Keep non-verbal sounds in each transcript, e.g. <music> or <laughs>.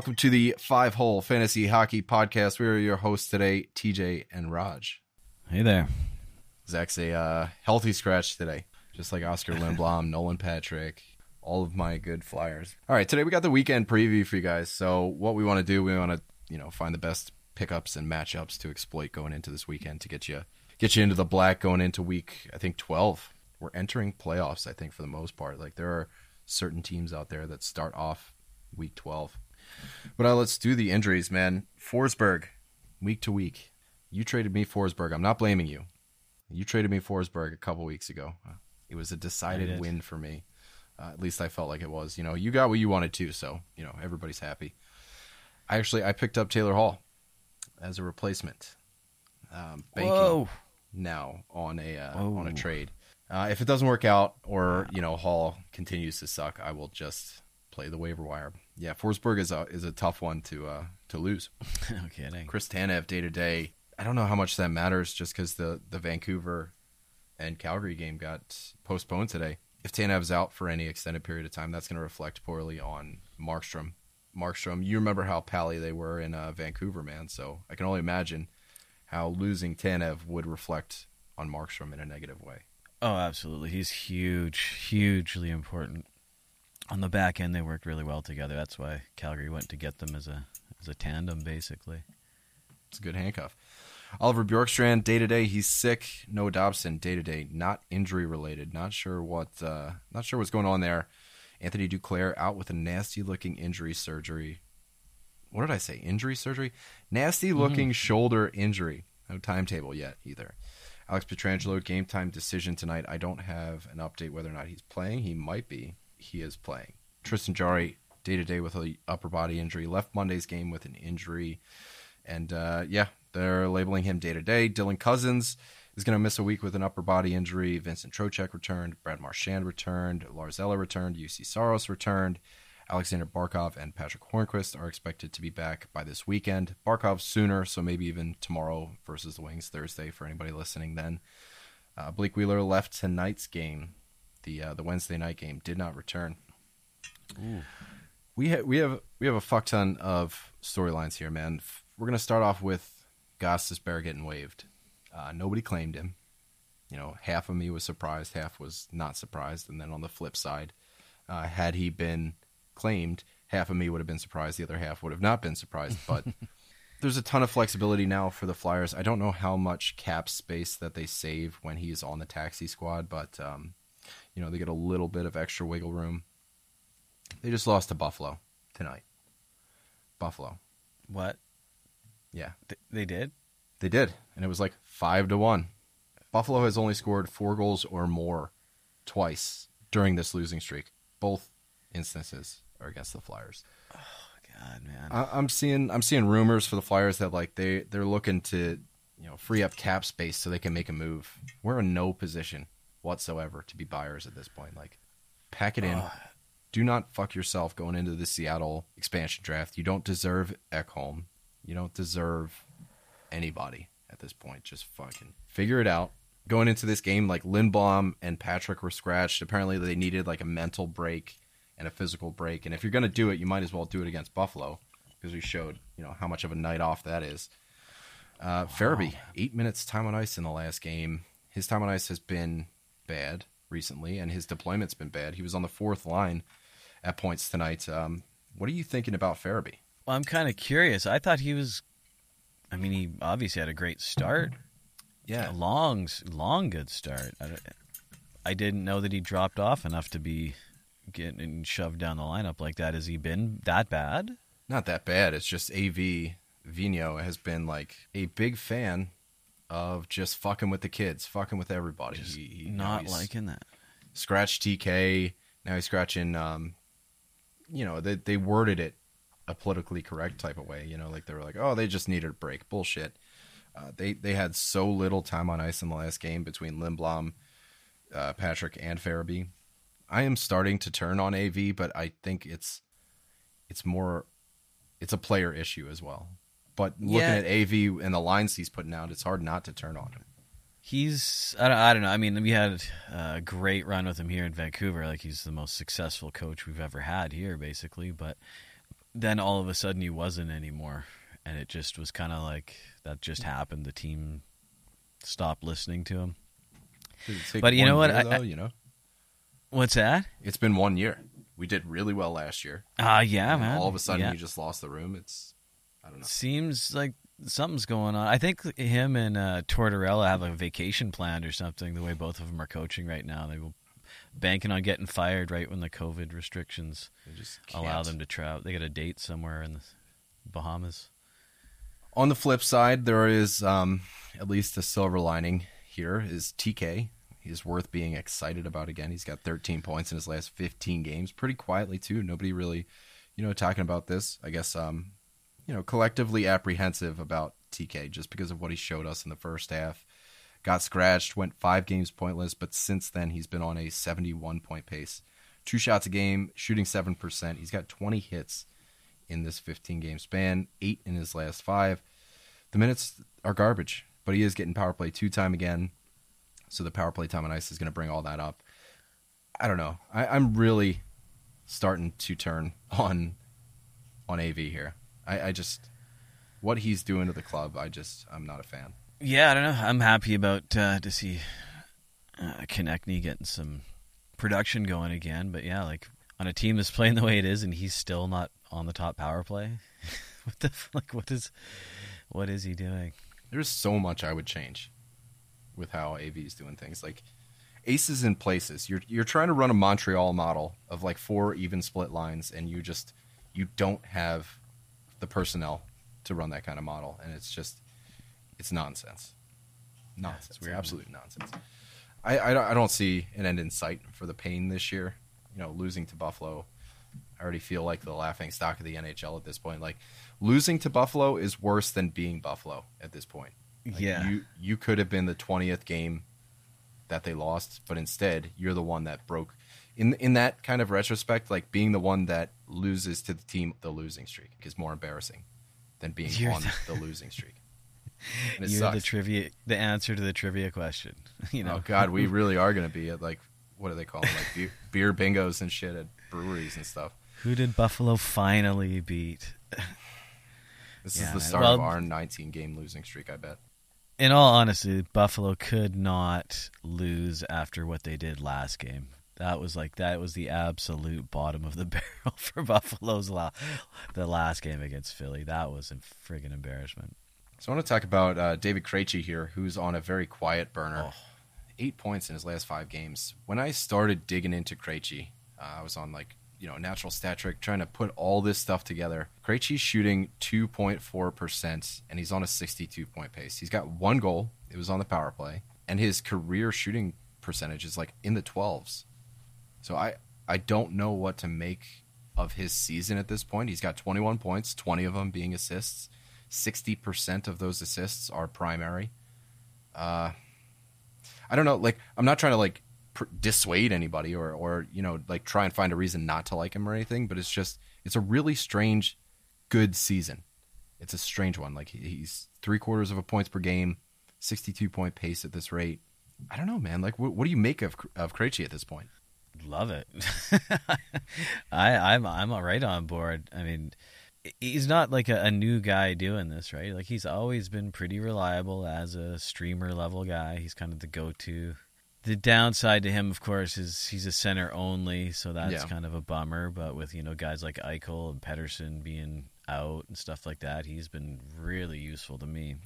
Welcome to the Five Hole Fantasy Hockey Podcast. We are your hosts today, TJ and Raj. Hey there. Zach's a uh, healthy scratch today, just like Oscar Lindblom, <laughs> Nolan Patrick, all of my good flyers. All right, today we got the weekend preview for you guys. So, what we want to do, we want to, you know, find the best pickups and matchups to exploit going into this weekend to get you get you into the black going into week, I think 12. We're entering playoffs, I think, for the most part. Like, there are certain teams out there that start off week 12. But uh, let's do the injuries, man. Forsberg, week to week. You traded me Forsberg. I'm not blaming you. You traded me Forsberg a couple weeks ago. It was a decided win for me. Uh, at least I felt like it was. You know, you got what you wanted to, so you know everybody's happy. I actually I picked up Taylor Hall as a replacement. Um, banking Whoa. now on a uh, on a trade. Uh, if it doesn't work out, or you know Hall continues to suck, I will just play the waiver wire. Yeah, Forsberg is a is a tough one to uh, to lose. <laughs> no kidding. Chris Tanev day to day. I don't know how much that matters, just because the the Vancouver and Calgary game got postponed today. If Tanev's out for any extended period of time, that's going to reflect poorly on Markstrom. Markstrom, you remember how pally they were in uh, Vancouver, man. So I can only imagine how losing Tanev would reflect on Markstrom in a negative way. Oh, absolutely. He's huge, hugely important. On the back end, they worked really well together. That's why Calgary went to get them as a as a tandem, basically. It's a good handcuff. Oliver Bjorkstrand, day to day, he's sick. Noah Dobson, day to day, not injury related. Not sure what, uh, not sure what's going on there. Anthony Duclair out with a nasty looking injury surgery. What did I say? Injury surgery? Nasty looking shoulder injury. No timetable yet either. Alex Pietrangelo, game time decision tonight. I don't have an update whether or not he's playing. He might be. He is playing. Tristan Jarry, day to day with a upper body injury. Left Monday's game with an injury. And uh, yeah, they're labeling him day to day. Dylan Cozens is going to miss a week with an upper body injury. Vincent Trocheck returned. Brad Marchand returned. Lars Eller returned. Juuse Saros returned. Alexander Barkov and Patric Hornqvist are expected to be back by this weekend. Barkov sooner, so maybe even tomorrow versus the Wings Thursday for anybody listening then. Uh, Blake Wheeler left tonight's game, the uh, the Wednesday night game, did not return. We ha- we have we have a fuck ton of storylines here, man. F- We're gonna start off with Ghost Bear getting waived. Uh, nobody claimed him. You know, half of me was surprised, half was not surprised. And then on the flip side, uh, had he been claimed, half of me would have been surprised, the other half would have not been surprised. <laughs> But there's a ton of flexibility now for the Flyers. I don't know how much cap space that they save when he's on the taxi squad, but um, you know they get a little bit of extra wiggle room. They just lost to Buffalo tonight. Buffalo, What yeah, Th- they did? they did, and it was like five to one. Buffalo has only scored four goals or more twice during this losing streak. Both instances are against the Flyers. Oh god, man. I, I'm seeing I'm seeing rumors for the Flyers that like they they're looking to you know free up cap space so they can make a move. We're in no position whatsoever to be buyers at this point. Like, pack it in. Do not fuck yourself going into the Seattle expansion draft. You don't deserve Ekholm. You don't deserve anybody at this point. Just fucking figure it out. Going into this game, like Lindblom and Patrick were scratched. Apparently, they needed like a mental break and a physical break. And if you're going to do it, you might as well do it against Buffalo because we showed you know how much of a night off that is. Uh, Farabee, eight minutes time on ice in the last game. His time on ice has been bad recently, and his deployment's been bad. He was on the fourth line at points tonight. Um, what are you thinking about Farabee? Well, I'm kind of curious. I thought he was. I mean, he obviously had a great start. Yeah, a long, long good start. I, I didn't know that he dropped off enough to be getting shoved down the lineup like that. Has he been that bad? not that bad. It's just AV Vino has been like a big fan of just fucking with the kids, fucking with everybody. He- he- not liking that. Scratch TK. Now he's scratching. Um, you know, they they worded it a politically correct type of way. You know, like they were like, oh, they just needed a break. Bullshit. Uh, they they had so little time on ice in the last game between Lindblom, uh, Patrick, and Farabee. I am starting to turn on AV, but I think it's it's more it's a player issue as well. But looking Yeah. at AV and the lines he's putting out, it's hard not to turn on him. He's I don't, I don't know. I mean, we had a great run with him here in Vancouver. Like he's the most successful coach we've ever had here, basically. But then all of a sudden he wasn't anymore, and it just was kind of like that just happened. The team stopped listening to him. But you know what? Year, though, I, you know, what's that? It's been one year. We did really well last year. Ah, uh, yeah, man. All of a sudden, yeah. he just lost the room. It's I don't know. Seems like something's going on. I think him and uh, Tortorella have a vacation planned or something. The way both of them are coaching right now, they will banking on getting fired right when the COVID restrictions allow them to travel. They got a date somewhere in the Bahamas. On the flip side, there is um, at least a silver lining here. Is TK? He's worth being excited about again. He's got 13 points in his last 15 games, pretty quietly too. Nobody really, you know, talking about this. I guess, um, you know, collectively apprehensive about TK just because of what he showed us in the first half got scratched, went five games pointless, but since then he's been on a 71 point pace. Two shots a game, shooting 7%. He's got 20 hits in this 15 game span, eight in his last five. The minutes are garbage, but he is getting power play two time again. So the power play time on ice is going to bring all that up. I don't know. I, I'm really starting to turn on on AV here. I, I just what he's doing to the club. I just I'm not a fan. Yeah, I don't know. I'm happy about uh, to see uh, Konecny getting some production going again. But yeah, like on a team that's playing the way it is, and he's still not on the top power play. <laughs> what the like? What is what is he doing? There's so much I would change with how AV is doing things. Like aces in places. You're you're trying to run a Montreal model of like four even split lines, and you just you don't have the personnel to run that kind of model, and it's just it's nonsense. Nonsense. Yeah, we're Absolute nonsense. I, I, I don't see an end in sight for the pain this year. You know, losing to Buffalo, I already feel like the laughing stock of the NHL at this point. Like losing to Buffalo is worse than being Buffalo at this point. Like, yeah, you you could have been the twentieth game that they lost, but instead you're the one that broke. In in that kind of retrospect, like being the one that loses to the team, the losing streak is more embarrassing than being you're on the, the losing streak. <laughs> You're sucks. the trivia, the answer to the trivia question. <laughs> You know, oh God, we really are going to be at like what do they call them, like beer, <laughs> beer bingos and shit at breweries and stuff. Who did Buffalo finally beat? This yeah, is the start well, of our 19 game losing streak, I bet. In all honesty, Buffalo could not lose after what they did last game. That was like that was the absolute bottom of the <laughs> barrel for Buffalo's la- the last game against Philly. That was a friggin' embarrassment. So I want to talk about uh, David Krejci here, who's on a very quiet burner. Oh. Eight points in his last five games. When I started digging into Krejci, uh, I was on like you know natural stat trick trying to put all this stuff together. Krejci's shooting 2.4 percent, and he's on a 62 point pace. He's got one goal. It was on the power play, and his career shooting percentage is like in the 12s. So I I don't know what to make of his season at this point. He's got 21 points, 20 of them being assists. 60% of those assists are primary. Uh, I don't know. Like, I'm not trying to like pr- dissuade anybody or, or, you know, like try and find a reason not to like him or anything, but it's just, it's a really strange, good season. It's a strange one. Like, he's three quarters of a points per game, 62 point pace at this rate. I don't know, man. Like, what, what do you make of, of Krejci at this point? Love it. <laughs> I, I'm, I'm right on board. I mean, he's not like a, a, new guy doing this, right? Like he's always been pretty reliable as a streamer level guy. He's kind of the go to. The downside to him, of course, is he's a center only, so that's yeah. kind of a bummer. But with you know guys like Eichel and Pettersson being out and stuff like that, he's been really useful to me.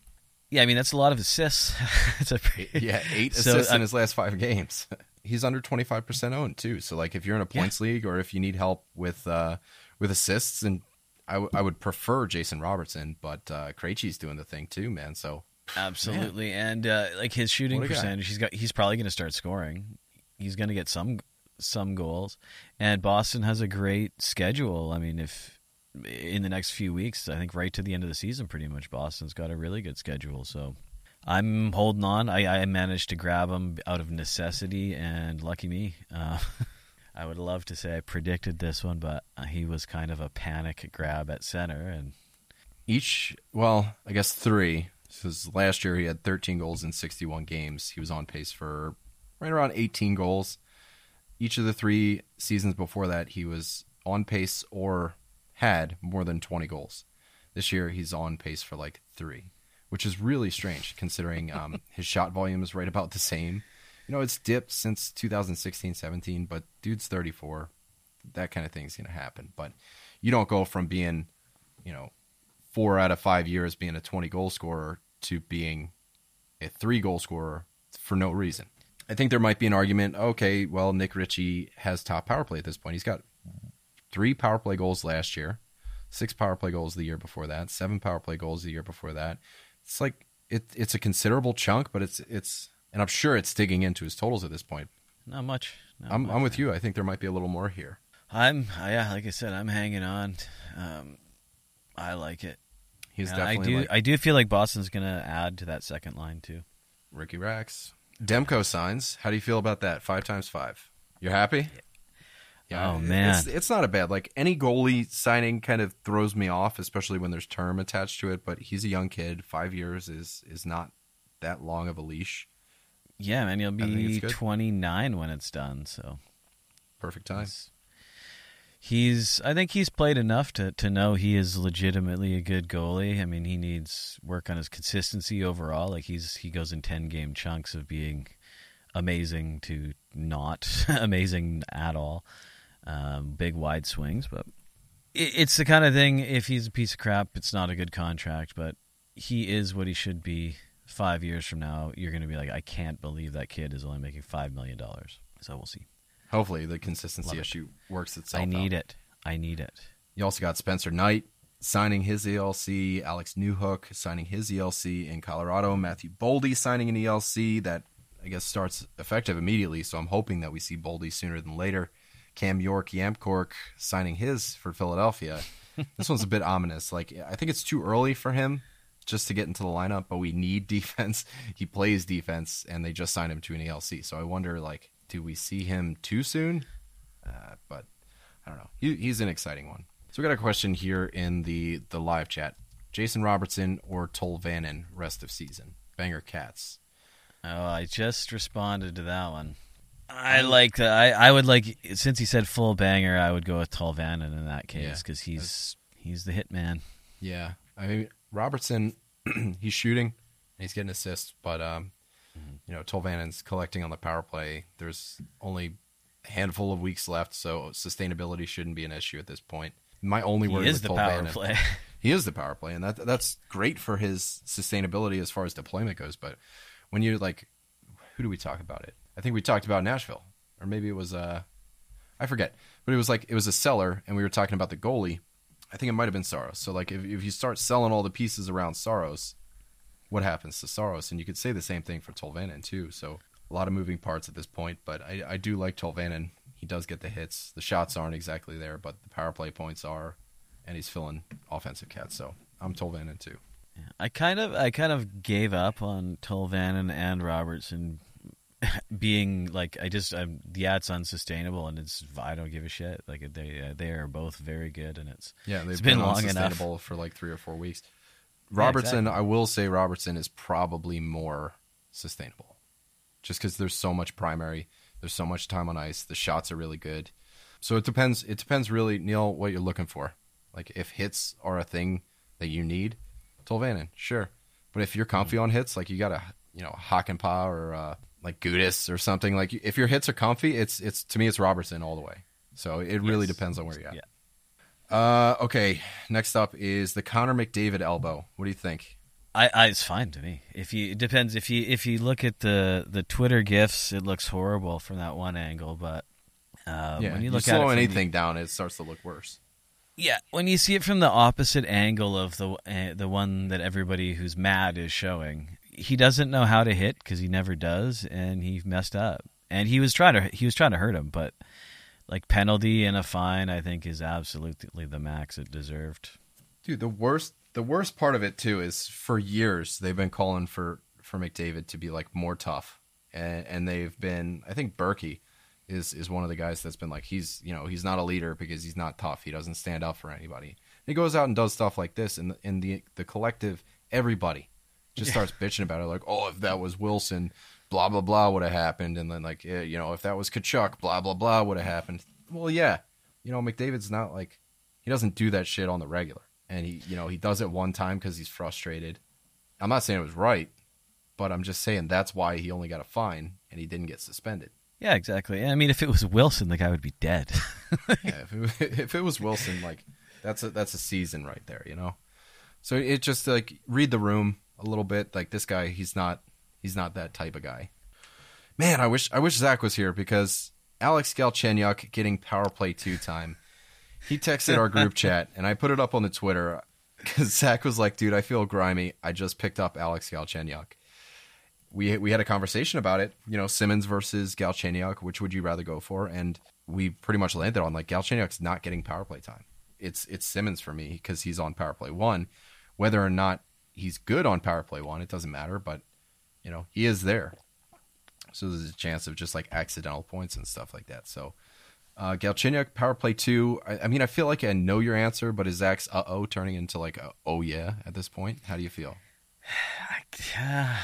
Yeah, I mean that's a lot of assists. <laughs> it's a pretty, yeah, eight <laughs> so, assists uh, in his last five games. He's under twenty five percent owned too. So like if you're in a points yeah. league or if you need help with uh, with assists and I, w- I would prefer Jason Robertson, but uh, Krejci's doing the thing too, man. So absolutely, man. and uh, like his shooting percentage, he's got he's probably going to start scoring. He's going to get some some goals, and Boston has a great schedule. I mean, if in the next few weeks, I think right to the end of the season, pretty much Boston's got a really good schedule. So I'm holding on. I, I managed to grab him out of necessity, and lucky me. Uh, <laughs> I would love to say I predicted this one, but uh, he was kind of a panic grab at center. And each, well, I guess three. Because last year he had 13 goals in 61 games. He was on pace for right around 18 goals. Each of the three seasons before that, he was on pace or had more than 20 goals. This year, he's on pace for like three, which is really strange considering um, <laughs> his shot volume is right about the same. You know, it's dipped since 2016 17, but dude's 34. That kind of thing's going to happen. But you don't go from being, you know, four out of five years being a 20 goal scorer to being a three goal scorer for no reason. I think there might be an argument. Okay, well, Nick Ritchie has top power play at this point. He's got three power play goals last year, six power play goals the year before that, seven power play goals the year before that. It's like it, it's a considerable chunk, but it's it's and I'm sure it's digging into his totals at this point. Not much. Not I'm much. I'm with you. I think there might be a little more here. I'm yeah, like I said, I'm hanging on. Um, I like it. He's definitely. I do. Like, I do feel like Boston's going to add to that second line too. Ricky Rax. Demko signs. How do you feel about that? Five times five. You're happy? Yeah. Oh man, it's, it's not a bad. Like any goalie signing, kind of throws me off, especially when there's term attached to it. But he's a young kid. Five years is is not that long of a leash. Yeah, man, you'll be 29 when it's done. So perfect time he's I think he's played enough to to know he is legitimately a good goalie. I mean, he needs work on his consistency overall. Like he's he goes in 10 game chunks of being amazing to not <laughs> amazing at all. Um, big wide swings, but it, it's the kind of thing if he's a piece of crap, it's not a good contract, but he is what he should be 5 years from now. You're going to be like I can't believe that kid is only making 5 million dollars. So we'll see. Hopefully, the consistency issue works itself. I need out. it. I need it. You also got Spencer Knight signing his ELC, Alex Newhook signing his ELC in Colorado, Matthew Boldy signing an ELC that I guess starts effective immediately. So I'm hoping that we see Boldy sooner than later. Cam York Yamcork signing his for Philadelphia. <laughs> this one's a bit ominous. Like I think it's too early for him just to get into the lineup, but we need <laughs> defense. He plays defense, and they just signed him to an ELC. So I wonder, like, do we see him too soon? Uh, but I don't know. He, he's an exciting one. So we got a question here in the the live chat: Jason Robertson or Tolvanen rest of season? Banger cats. Oh, I just responded to that one. I like that. I, I would like since he said full banger, I would go with Tolvanen in that case because yeah. he's he's the hitman. Yeah, I mean Robertson, <clears throat> he's shooting, and he's getting assists, but um, Mm-hmm. You know, Tolvanen's collecting on the power play. There's only a handful of weeks left, so sustainability shouldn't be an issue at this point. My only worry is the power play. <laughs> he is the power play, and that that's great for his sustainability as far as deployment goes. But when you like, who do we talk about it? I think we talked about Nashville, or maybe it was uh, I forget, but it was like it was a seller, and we were talking about the goalie. I think it might have been Saros. So like, if if you start selling all the pieces around Saros, what happens to Saros? And you could say the same thing for Tolvanen too. So a lot of moving parts at this point, but I, I do like Tolvanen. He does get the hits. The shots aren't exactly there, but the power play points are, and he's filling offensive cats. So I'm Tolvanen too. I kind of I kind of gave up on Tolvanen and Robertson <laughs> being like I just I'm yeah it's unsustainable and it's I don't give a shit like they uh, they are both very good and it's yeah they've it's been, been long enough. for like three or four weeks. Robertson, yeah, exactly. I will say Robertson is probably more sustainable, just because there's so much primary, there's so much time on ice, the shots are really good. So it depends. It depends really, Neil, what you're looking for. Like if hits are a thing that you need, Tolvanen, sure. But if you're comfy on hits, like you got a you know Hakanpää or uh, like Gudas or something, like if your hits are comfy, it's it's to me it's Robertson all the way. So it really Yes. depends on where you're at. Yeah. Uh, okay. Next up is the Connor McDavid elbow. What do you think? I, I it's fine to me. If you it depends if you if you look at the the Twitter gifs, it looks horrible from that one angle. But uh, yeah, when you you look slow at it from anything down, it starts to look worse. yeah, when you see it from the opposite angle of the uh, the one that everybody who's mad is showing, he doesn't know how to hit because he never does, and he messed up. And he was trying to he was trying to hurt him, but like penalty and a fine, I think is absolutely the max it deserved. Dude, the worst the worst part of it too is for years they've been calling for for McDavid to be like more tough, and, and they've been. I think Berkey is is one of the guys that's been like he's you know he's not a leader because he's not tough. He doesn't stand up for anybody. He goes out and does stuff like this, and the, in the the collective everybody just starts bitching about it. Like, oh, if that was Wilson, blah blah blah would have happened, and then like yeah, you know if that was Tkachuk, blah blah blah would have happened. Well, yeah, you know McDavid's not like He doesn't do that shit on the regular, and he you know he does it one time because he's frustrated. I'm not saying it was right, but I'm just saying that's why he only got a fine and he didn't get suspended. Yeah, exactly. I mean, if it was Wilson, the guy would be dead. <laughs> yeah, if it, <laughs> if it was Wilson, like that's a that's a season right there, you know. So it just like read the room a little bit. Like this guy, he's not he's not that type of guy. Man, I wish I wish Zach was here because Alex Galchenyuk getting power play two time. He texted our group chat and I put it up on the Twitter because Zach was like, "Dude, I feel grimy. I just picked up Alex Galchenyuk." we we had a conversation about it. You know, Simmonds versus Galchenyuk, which would you rather go for? And we pretty much landed on like Galchenyuk's not getting power play time. It's it's Simmonds for me because he's on power play one. Whether or not he's good on power play one, it doesn't matter. But you know, he is there, so there's a chance of just like accidental points and stuff like that. So. Uh, Galchenyuk, power play two. I, I, mean, I feel like I know your answer, but is Zach's uh oh turning into like a oh yeah at this point? How do you feel? <sighs> I,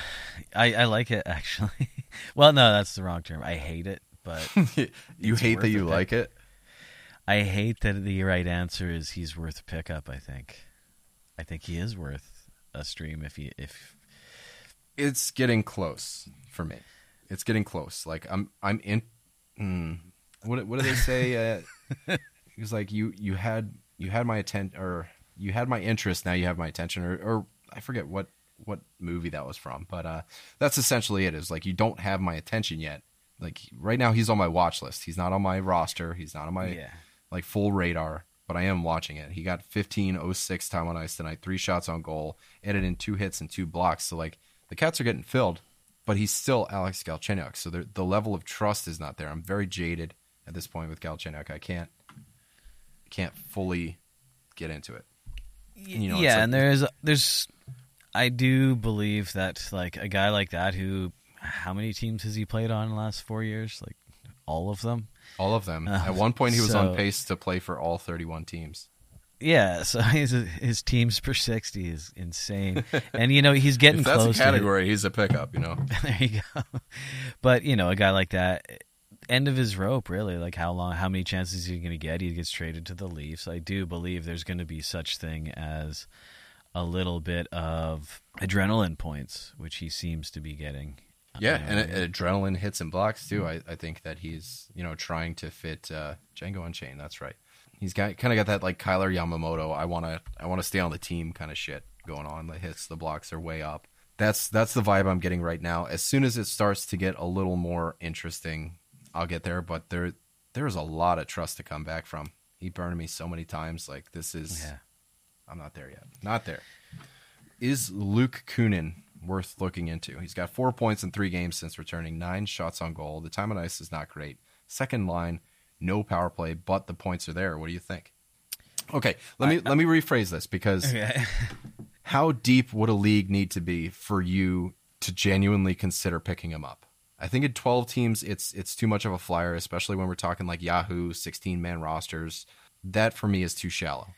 I like it actually. <laughs> well, no, that's the wrong term. I hate it, but <laughs> you hate that you like it. I hate that the right answer is he's worth a pickup. I think, I think he is worth a stream if he if. It's getting close for me. It's getting close. Like I'm I'm in. Mm, what what do they say? Uh, <laughs> was like you you had you had my attention or you had my interest. Now you have my attention or or I forget what what movie that was from, but uh, that's essentially it. Is like you don't have my attention yet. Like right now, he's on my watch list. He's not on my roster. He's not on my yeah. like full radar. But I am watching it. He got 15.06 time on ice tonight, three shots on goal, added in two hits and two blocks. So like the cats are getting filled, but he's still Alex Galchenyuk. So the, the level of trust is not there. I'm very jaded at this point with Galchenyuk. I can't can't fully get into it. You know, yeah, like, and there's there's I do believe that like a guy like that who how many teams has he played on in the last four years? Like all of them. All of them. Uh, At one point, he was so, on pace to play for all 31 teams. Yeah, so <laughs> his his teams per sixty is insane, and you know he's getting <laughs> that's close. a category. he's a pickup. You know. <laughs> there you go. But you know, a guy like that, end of his rope, really. Like how long, how many chances is he going to get? He gets traded to the Leafs. I do believe there's going to be such thing as a little bit of adrenaline points, which he seems to be getting. Yeah, and adrenaline hits and blocks too. I, I think that he's you know trying to fit uh, Django Unchained. That's right. He's got kind of got that like Kailer Yamamoto. I want to I want to stay on the team kind of shit going on. The hits, the blocks are way up. That's that's the vibe I'm getting right now. As soon as it starts to get a little more interesting, I'll get there. But there there is a lot of trust to come back from. He burned me so many times. Like this is. Yeah I'm not there yet. Not there. Is Luke Kunin worth looking into? He's got four points in three games since returning, nine shots on goal. The time on ice is not great. Second line, no power play, but the points are there. What do you think? Okay, let me I, let me rephrase this because <laughs> okay. how deep would a league need to be for you to genuinely consider picking him up? I think in 12 teams it's it's too much of a flyer, especially when we're talking like Yahoo 16 man rosters. That for me is too shallow.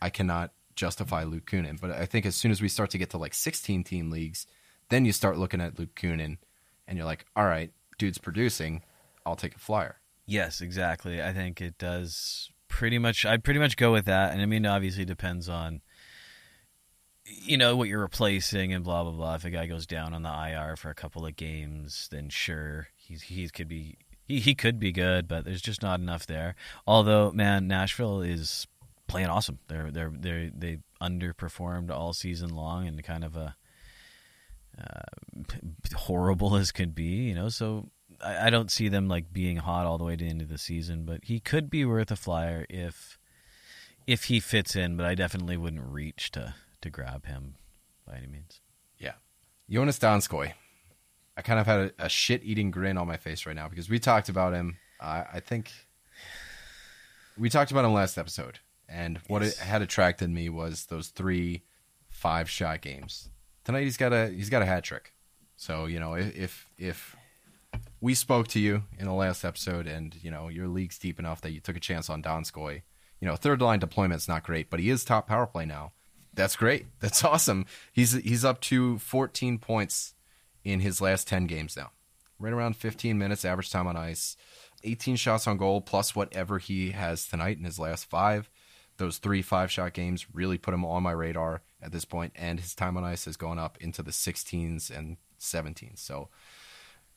I cannot justify Luke Kunin. But I think as soon as we start to get to like 16 team leagues, then you start looking at Luke Kunin and you're like, all right, dude's producing. I'll take a flyer. Yes, exactly. I think it does pretty much. I'd pretty much go with that. And I mean, obviously, depends on you know what you're replacing and blah blah blah. If a guy goes down on the IR for a couple of games, then sure, he's he could be he, he could be good, but there's just not enough there. Although, man, Nashville is playing awesome. They're they're they they underperformed all season long and kind of a uh, horrible <laughs> as could be, you know. So I, I, don't see them like being hot all the way to the end of the season, but he could be worth a flyer if if he fits in. But I definitely wouldn't reach to to grab him by any means. Yeah, Joonas Donskoi. I kind of had a, a shit eating grin on my face right now because we talked about him. Uh, I think we talked about him last episode and what yes. it had attracted me was those three five shot games. Tonight he's got a he's got a hat trick. So you know if if we spoke to you in the last episode and you know your league's deep enough that you took a chance on Donskoi. you know third line deployment's not great, but he is top power play now. That's great. That's <laughs> awesome. He's he's up to 14 points in his last 10 games now. Right around 15 minutes average time on ice. 18 shots on goal plus whatever he has tonight in his last five those three five shot games really put him on my radar at this point, and his time on ice has gone up into the 16s and 17s. So,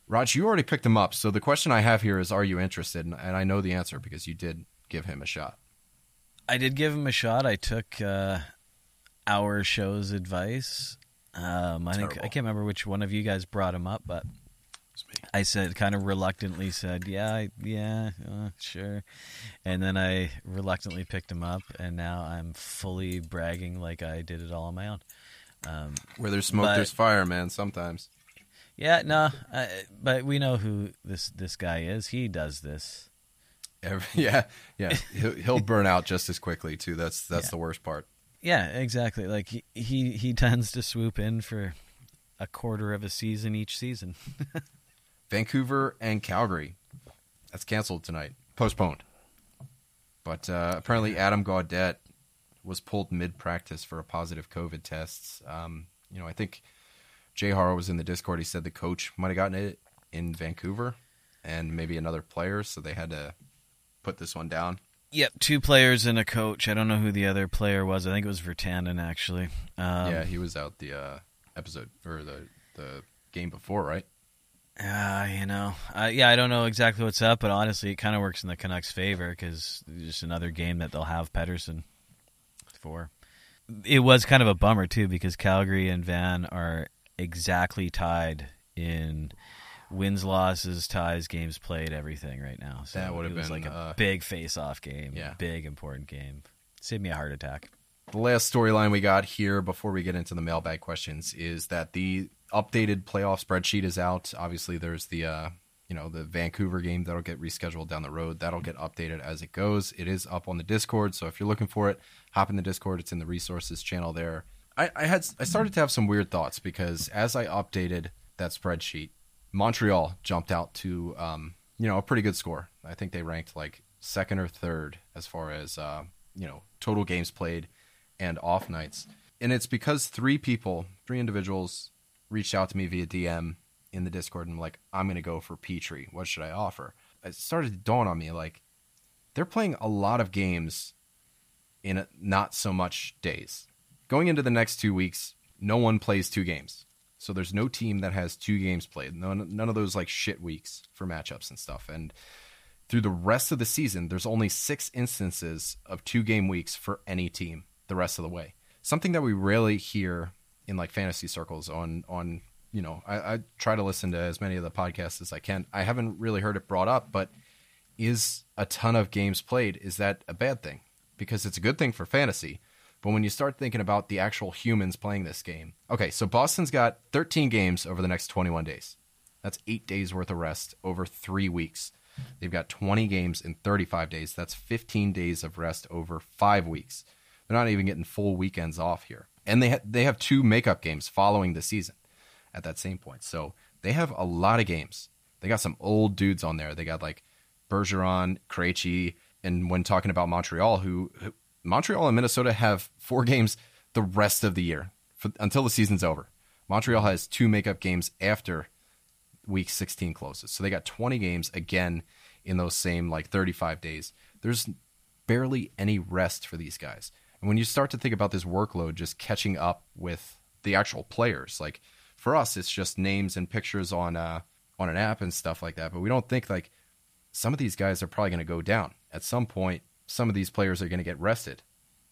Raj, you already picked him up. So the question I have here is, are you interested? And, I know the answer because you did give him a shot. I did give him a shot. I took uh, our show's advice. Um, I think I can't remember which one of you guys brought him up, but I said, kind of reluctantly said, yeah, yeah, uh, sure. And then I reluctantly picked him up, and now I'm fully bragging like I did it all on my own. Um, Where there's smoke, but, there's fire, man. Sometimes. Yeah, no, but we know who this this guy is. He does this. Every, <laughs> yeah, yeah. He'll, he'll, burn out just as quickly too. That's that's yeah. the worst part. Yeah, exactly. Like he, he he tends to swoop in for a quarter of a season each season. <laughs> Vancouver and Calgary. That's canceled tonight. Postponed. But uh, apparently, Adam Gaudette was pulled mid practice for a positive COVID test. Um, you know, I think Jay Haro was in the Discord. He said the coach might have gotten it in Vancouver and maybe another player, so they had to put this one down. Yep, two players and a coach. I don't know who the other player was. I think it was Virtanen, actually. Um, yeah, he was out the uh, episode or the the game before, right? Uh, you know, uh, yeah, I don't know exactly what's up, but honestly, it kind of works in the Canucks' favor because just another game that they'll have Pettersson for. It was kind of a bummer too because Calgary and Van are exactly tied in wins, losses, ties, games played, everything right now. So that would have been like a uh, big face-off game, yeah, big important game. Save me a heart attack. The last storyline we got here before we get into the mailbag questions is that the updated playoff spreadsheet is out. Obviously, there's the uh, you know the Vancouver game that'll get rescheduled down the road. That'll get updated as it goes. It is up on the Discord, so if you're looking for it, hop in the Discord. It's in the resources channel there. I, I had I started to have some weird thoughts because as I updated that spreadsheet, Montreal jumped out to um, you know a pretty good score. I think they ranked like second or third as far as uh, you know total games played and off nights. And it's because three people, three individuals reached out to me via DM in the Discord and like, I'm gonna go for Petry. What should I offer? It started to dawn on me like they're playing a lot of games in not so much days. Going into the next two weeks, no one plays two games. So there's no team that has two games played. None, none of those like shit weeks for matchups and stuff. And through the rest of the season, there's only six instances of two game weeks for any team the rest of the way. Something that we rarely hear in like fantasy circles on on you know I, I try to listen to as many of the podcasts as I can. I haven't really heard it brought up, but is a ton of games played is that a bad thing? Because it's a good thing for fantasy, but when you start thinking about the actual humans playing this game, okay, so Boston's got 13 games over the next 21 days. That's eight days worth of rest over three weeks. They've got 20 games in 35 days. That's 15 days of rest over five weeks. They're not even getting full weekends off here and they ha- they have two makeup games following the season at that same point. So they have a lot of games. They got some old dudes on there. They got like Bergeron, Krejci, and when talking about Montreal, who, who Montreal and Minnesota have four games the rest of the year for, until the season's over. Montreal has two makeup games after week 16 closes. So they got 20 games again in those same like 35 days. There's barely any rest for these guys. And when you start to think about this workload just catching up with the actual players, like for us, it's just names and pictures on uh, on an app and stuff like that. But we don't think like some of these guys are probably going to go down at some point. Some of these players are going to get rested.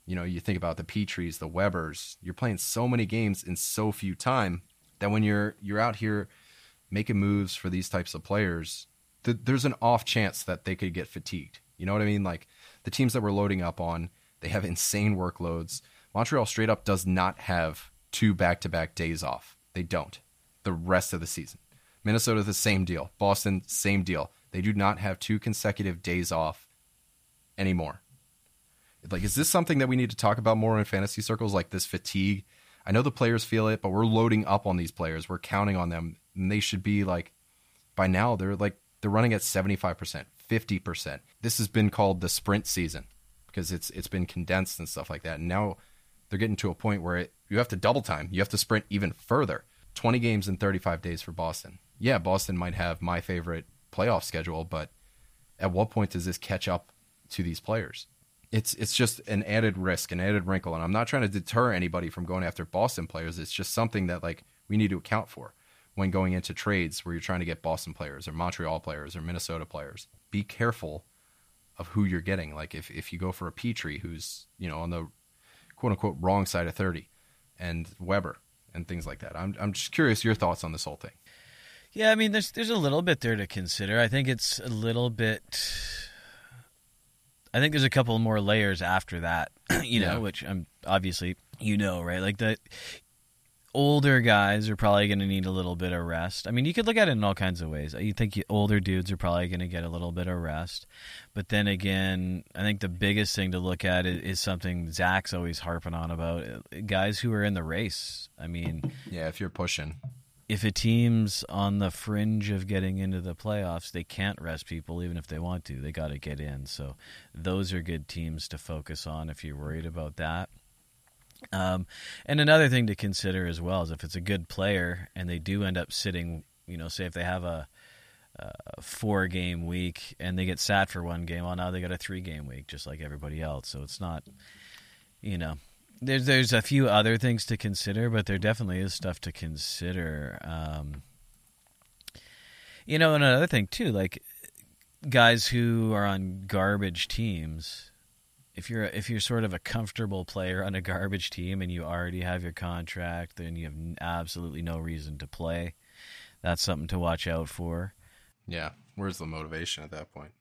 You know, you think about the Petrys, the Webers. You're playing so many games in so few time that when you're you're out here making moves for these types of players, th- there's an off chance that they could get fatigued. You know what I mean? Like the teams that we're loading up on they have insane workloads. Montreal straight up does not have two back to back days off. They don't. The rest of the season. Minnesota, the same deal. Boston, same deal. They do not have two consecutive days off anymore. Like, is this something that we need to talk about more in fantasy circles? Like this fatigue? I know the players feel it, but we're loading up on these players. We're counting on them. And they should be like, by now, they're like, they're running at 75%, 50%. This has been called the sprint season because it's it's been condensed and stuff like that. And now they're getting to a point where it, you have to double time. You have to sprint even further. 20 games in 35 days for Boston. Yeah, Boston might have my favorite playoff schedule, but at what point does this catch up to these players? it's it's just an added risk, an added wrinkle, and I'm not trying to deter anybody from going after Boston players. It's just something that like we need to account for when going into trades where you're trying to get Boston players or Montreal players or Minnesota players. Be careful of who you're getting. Like if if you go for a Petry who's you know on the quote unquote wrong side of thirty, and Weber and things like that. I'm I'm just curious your thoughts on this whole thing. Yeah, I mean, there's there's a little bit there to consider. I think it's a little bit. I think there's a couple more layers after that, <clears throat> you know, yeah. which I'm obviously you know, right? Like the older guys are probably going to need a little bit of rest. I mean, you could look at it in all kinds of ways. You think older dudes are probably going to get a little bit of rest, but then again, I think the biggest thing to look at is, something Zach's always harping on about uh, guys who are in the race. I mean, yeah, if you're pushing, if a team's on the fringe of getting into the playoffs, they can't rest people even if they want to. They got to get in. So those are good teams to focus on if you're worried about that. Um, and another thing to consider as well is if it's a good player and they do end up sitting, you know, say if they have a, a four game week and they get sat for one game, well, now they got a three game week just like everybody else. So it's not, you know, there's there's a few other things to consider, but there definitely is stuff to consider. Um, you know, and another thing too, like guys who are on garbage teams if you're if you're sort of a comfortable player on a garbage team and you already have your contract, then you have absolutely no reason to play. That's something to watch out for. Yeah, where's the motivation at that point?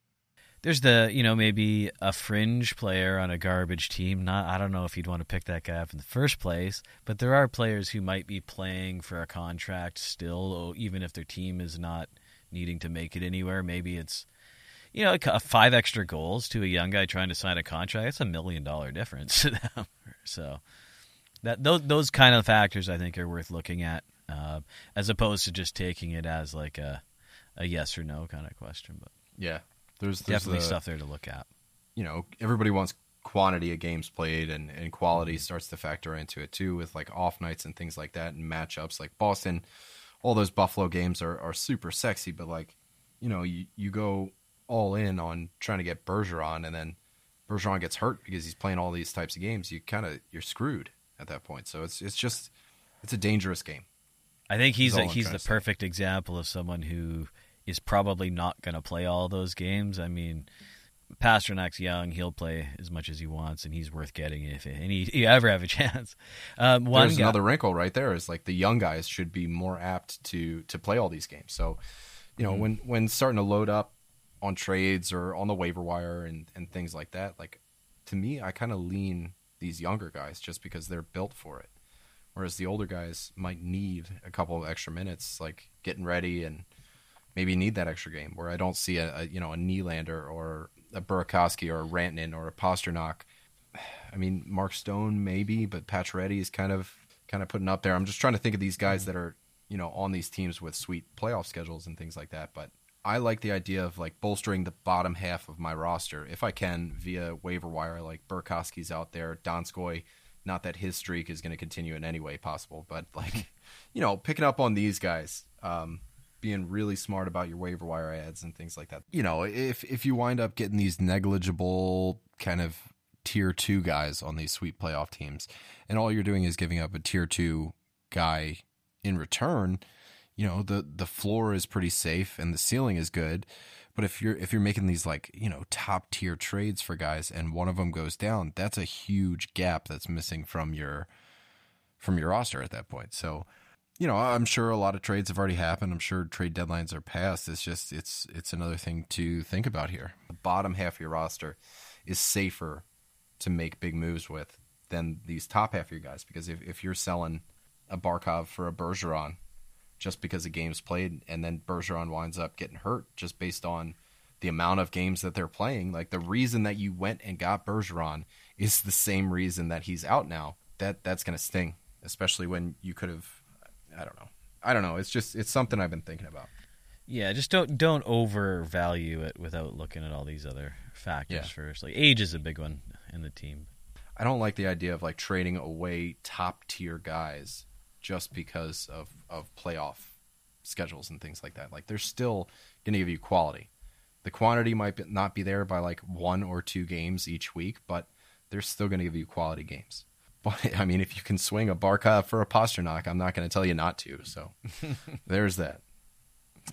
There's the you know maybe a fringe player on a garbage team. Not I don't know if you'd want to pick that guy up in the first place, but there are players who might be playing for a contract still, even if their team is not needing to make it anywhere. Maybe it's you know, five extra goals to a young guy trying to sign a contract, it's a million dollar difference <laughs> to them. so that those those kind of factors I think are worth looking at, uh, as opposed to just taking it as like a a yes or no kind of question. But yeah, there's, there's definitely the, stuff there to look at. You know, everybody wants quantity of games played, and, and quality starts to factor into it too, with like off nights and things like that, and matchups like Boston. All those Buffalo games are, are super sexy, but like, you know, you, you go all in on trying to get Bergeron, and then Bergeron gets hurt because he's playing all these types of games, you kind of you're screwed at that point. So it's it's just it's a dangerous game. I think he's a, he's the perfect example of someone who is probably not going to play all those games. I mean, Pastrnak's young; he'll play as much as he wants, and he's worth getting if any you ever have a <laughs> chance. Um, one There's guy, another wrinkle right there is like the young guys should be more apt to to play all these games. So, you know, mm-hmm. when when starting to load up on trades or on the waiver wire and, and things like that, like to me, I kind of lean these younger guys just because they're built for it. Whereas the older guys might need a couple of extra minutes, like getting ready and maybe need that extra game. Where I don't see a, a you know a Nylander or a Burakovsky or a Rantanen or a Pastrnak. <sighs> I mean, Mark Stone maybe, but Pacioretty is kind of kind of putting up there. I'm just trying to think of these guys mm-hmm. that are you know on these teams with sweet playoff schedules and things like that. But I like the idea of like bolstering the bottom half of my roster if I can via waiver wire. Like Burakovsky's out there, Donskoi. Not that his streak is going to continue in any way possible, but like <laughs> you know, picking up on these guys, um, being really smart about your waiver wire ads and things like that. You know, if if you wind up getting these negligible kind of tier two guys on these sweet playoff teams, and all you're doing is giving up a tier two guy in return you know the the floor is pretty safe and the ceiling is good but if you're if you're making these like you know top tier trades for guys and one of them goes down that's a huge gap that's missing from your from your roster at that point. So you know i'm sure a lot of trades have already happened. I'm sure trade deadlines are passed. It's just it's it's another thing to think about here. The bottom half of your roster is safer to make big moves with than these top half of your guys because if, if you're selling a barkov for a bergeron just because the game's played, and then Bergeron winds up getting hurt just based on the amount of games that they're playing. Like the reason that you went and got Bergeron is the same reason that he's out now. That that's gonna sting, especially when you could have. I don't know. I don't know. It's just it's something I've been thinking about. Yeah, just don't don't overvalue it without looking at all these other factors yeah. first. Like age is a big one in the team. I don't like the idea of like trading away top tier guys just because of of playoff schedules and things like that. Like they're still going to give you quality. The quantity might not be there by like one or two games each week, but they're still going to give you quality games. <laughs> But I mean, if you can swing a Barkov for a Pastrnak, I'm not going to tell you not to. So <laughs> there's that.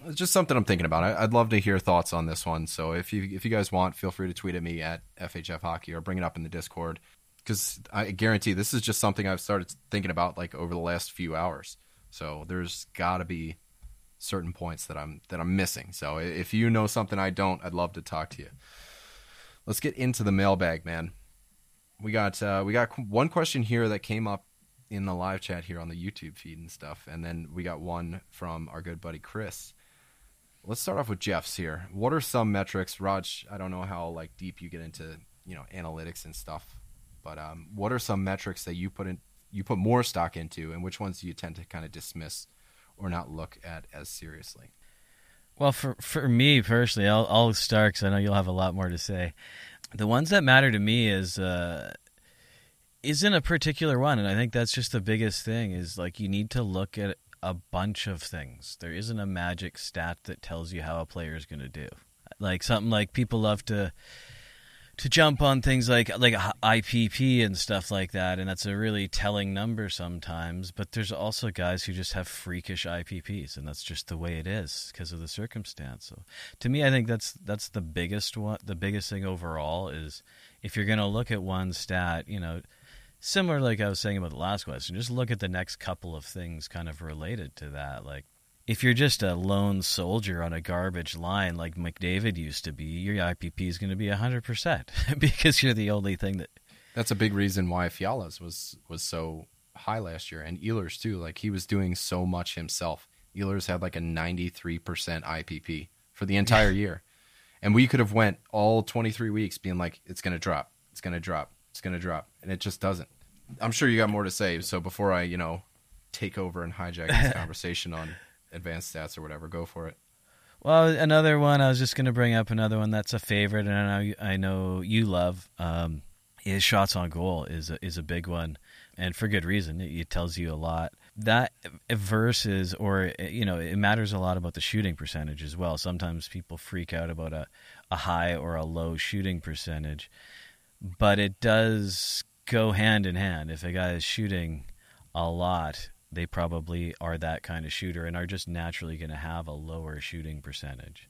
It's just something I'm thinking about. I'd love to hear thoughts on this one. So if you if you guys want, feel free to tweet at me at FHF Hockey or bring it up in the Discord because I guarantee this is just something I've started thinking about like over the last few hours. So there's got to be certain points that I'm that I'm missing. So if you know something I don't, I'd love to talk to you. Let's get into the mailbag, man. We got uh, we got one question here that came up in the live chat here on the YouTube feed and stuff, and then we got one from our good buddy Chris. Let's start off with Jeff's here. What are some metrics, Raj? I don't know how like deep you get into you know analytics and stuff, but um, what are some metrics that you put in you put more stock into, and which ones do you tend to kind of dismiss or not look at as seriously? Well, for for me personally, I'll, I'll start because I know you'll have a lot more to say. The ones that matter to me is uh, isn't a particular one, and I think that's just the biggest thing. Is like you need to look at a bunch of things. There isn't a magic stat that tells you how a player is going to do. Like something like people love to to jump on things like like IPP and stuff like that, and that's a really telling number sometimes. But there's also guys who just have freakish IPPs, and that's just the way it is because of the circumstance. So, to me, I think that's that's the biggest one. The biggest thing overall is if you're going to look at one stat, you know, similar like I was saying about the last question, just look at the next couple of things kind of related to that, like if you're just a lone soldier on a garbage line like McDavid used to be, your IPP is going to be 100% <laughs> because you're the only thing that. That's a big reason why Fiala's was was so high last year, and Ehlers too. Like he was doing so much himself. Ehlers had like a 93% IPP for the entire <laughs> year, and we could have went all 23 weeks being like, it's going to drop, it's going to drop, it's going to drop, and it just doesn't. I'm sure you got more to say. So before I, you know, take over and hijack this <laughs> conversation on advanced stats or whatever. Go for it. Well, another one I was just going to bring up another one that's a favorite, and I know I know you love um, is shots on goal is a, is a big one, and for good reason. It, it, tells you a lot. That versus, or you know, it matters a lot about the shooting percentage as well. Sometimes people freak out about a a high or a low shooting percentage, but it does go hand in hand. If a guy is shooting a lot they probably are that kind of shooter and are just naturally going to have a lower shooting percentage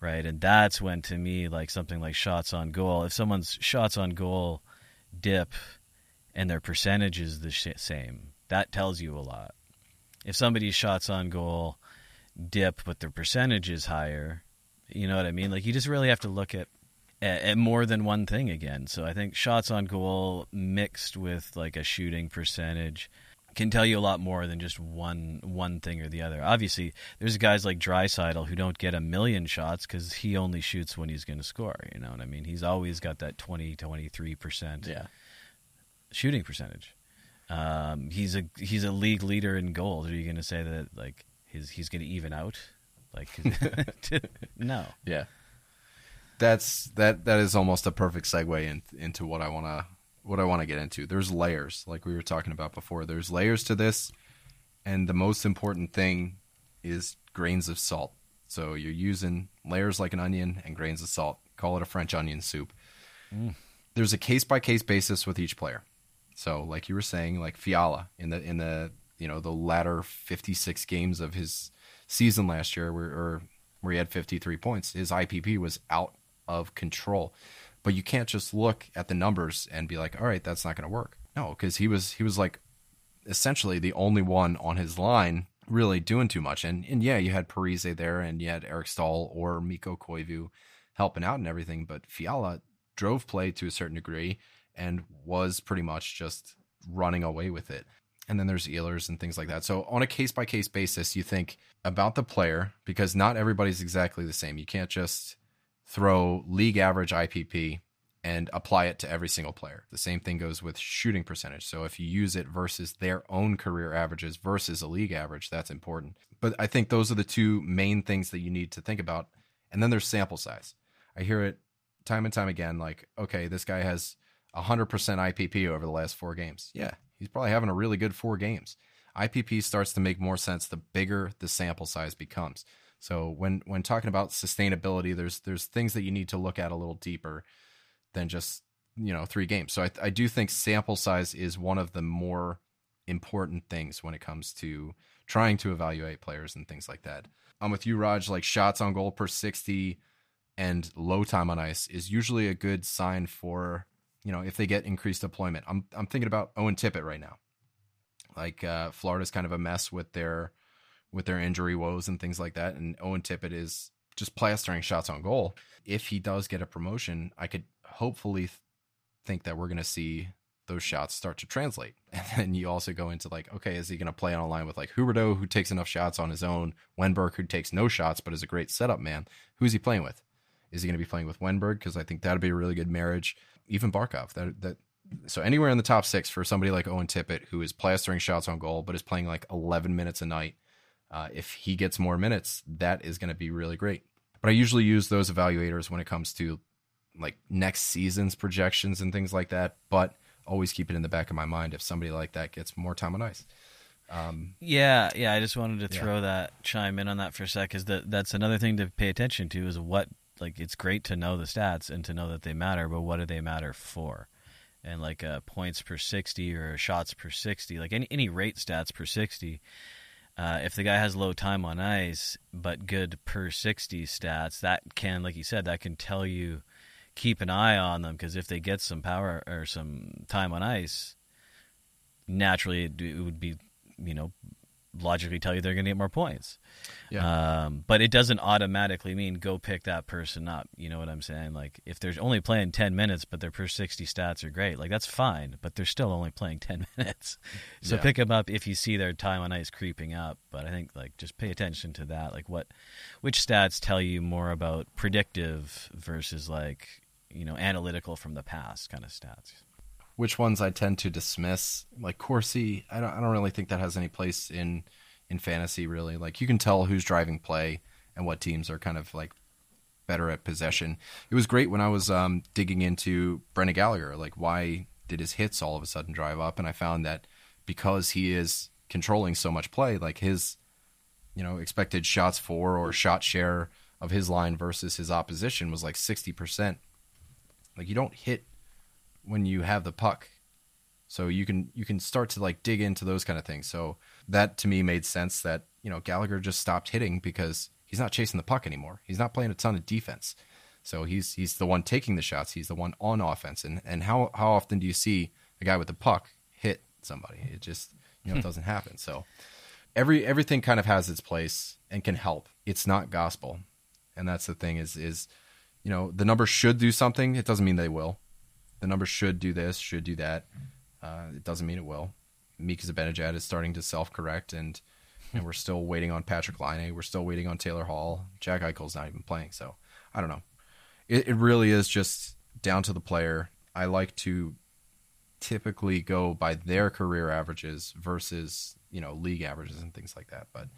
right? And that's when to me like something like shots on goal if someone's shots on goal dip and their percentage is the sh- same that tells you a lot. If somebody's shots on goal dip but their percentage is higher you know what i mean? Like you just really have to look at at more than one thing again. So i think shots on goal mixed with like a shooting percentage can tell you a lot more than just one one thing or the other. Obviously, there's guys like Draisaitl who don't get a million shots because he only shoots when he's going to score. You know what I mean? He's always got that 20, 23 percent yeah. shooting percentage. Um, he's a he's a league leader in goals. Are you going to say that like his he's going to even out? Like <laughs> no. Yeah. That's that that is almost a perfect segue in, into what I want to what I want to get into. There's layers, like we were talking about before. There's layers to this, and the most important thing is grains of salt. So you're using layers like an onion and grains of salt. Call it a French onion soup. Mm. There's a case by case basis with each player. So, like you were saying, like Fiala in the in the you know the latter 56 games of his season last year, where or where he had 53 points, his IPP was out of control. But you can't just look at the numbers and be like, all right, that's not going to work. No, because he was he was like essentially the only one on his line really doing too much. And and yeah, you had Parise there, and you had Eric Staal or Mikko Koivu helping out and everything. But Fiala drove play to a certain degree and was pretty much just running away with it. And then there's Ehlers and things like that. So on a case by case basis, you think about the player because not everybody's exactly the same. You can't just throw league average IPP and apply it to every single player. The same thing goes with shooting percentage. So if you use it versus their own career averages versus a league average, that's important. But I think those are the two main things that you need to think about. And then there's sample size. I hear it time and time again like, okay, this guy has 100% IPP over the last four games. Yeah, he's probably having a really good four games. IPP starts to make more sense the bigger the sample size becomes. So when when talking about sustainability, there's there's things that you need to look at a little deeper than just you know three games. So I, I do think sample size is one of the more important things when it comes to trying to evaluate players and things like that. I'm with you, Raj. Like shots on goal per 60 and low time on ice is usually a good sign for you know if they get increased deployment. I'm I'm thinking about Owen Tippett right now. Like uh, Florida's kind of a mess with their with their injury woes and things like that, and Owen Tippett is just plastering shots on goal. If he does get a promotion, I could hopefully th- think that we're going to see those shots start to translate. <laughs> And then you also go into like, okay, is he going to play on a line with like Huberdeau, who takes enough shots on his own, Wennberg, who takes no shots but is a great setup man? Who's he playing with? Is he going to be playing with Wennberg? Because I think that'd be a really good marriage. Even Barkov. That that so anywhere in the top six for somebody like Owen Tippett, who is plastering shots on goal but is playing like 11 minutes a night. Uh, if he gets more minutes, that is going to be really great. But I usually use those evaluators when it comes to like next season's projections and things like that. But always keep it in the back of my mind if somebody like that gets more time on ice. Um, yeah, yeah. I just wanted to throw yeah. that chime in on that for a sec, because that that's another thing to pay attention to is what like it's great to know the stats and to know that they matter, but what do they matter for? And like uh, points per sixty or shots per sixty, like any any rate stats per sixty. Uh, if the guy has low time on ice but good per sixty stats, that can, like you said, that can tell you keep an eye on them because if they get some power or some time on ice, naturally it would be, you know, logically tell you they're going to get more points. Yeah. Um, but it doesn't automatically mean go pick that person up. You know what I'm saying? Like if they're only playing 10 minutes, but their per 60 stats are great, like that's fine, but they're still only playing 10 <laughs> minutes. So yeah. pick them up if you see their time on ice creeping up. But I think like just pay attention to that. Like what, which stats tell you more about predictive versus like, you know analytical from the past kind of stats. Which ones I tend to dismiss, like Corsi. I don't. I don't really think that has any place in in fantasy. Really, like you can tell who's driving play and what teams are kind of like better at possession. It was great when I was um, digging into Brendan Gallagher. Like, why did his hits all of a sudden drive up? And I found that because he is controlling so much play, like his, you know, expected shots for or shot share of his line versus his opposition was like sixty percent like you don't hit when you have the puck. So you can you can start to like dig into those kind of things. So that to me made sense that, you know, Gallagher just stopped hitting because he's not chasing the puck anymore. He's not playing a ton of defense. So he's he's the one taking the shots. He's the one on offense. And and how how often do you see a guy with the puck hit somebody? It just you know it hmm. doesn't happen. So every everything kind of has its place and can help. It's not gospel. And that's the thing is is you know, the numbers should do something. It doesn't mean they will. The numbers should do this, should do that. Uh, it doesn't mean it will. Mika Zibanejad is starting to self correct, and know, we're still waiting on Patrick Laine. We're still waiting on Taylor Hall. Jack Eichel's not even playing, so I don't know. It, it really is just down to the player. I like to typically go by their career averages versus you know league averages and things like that. But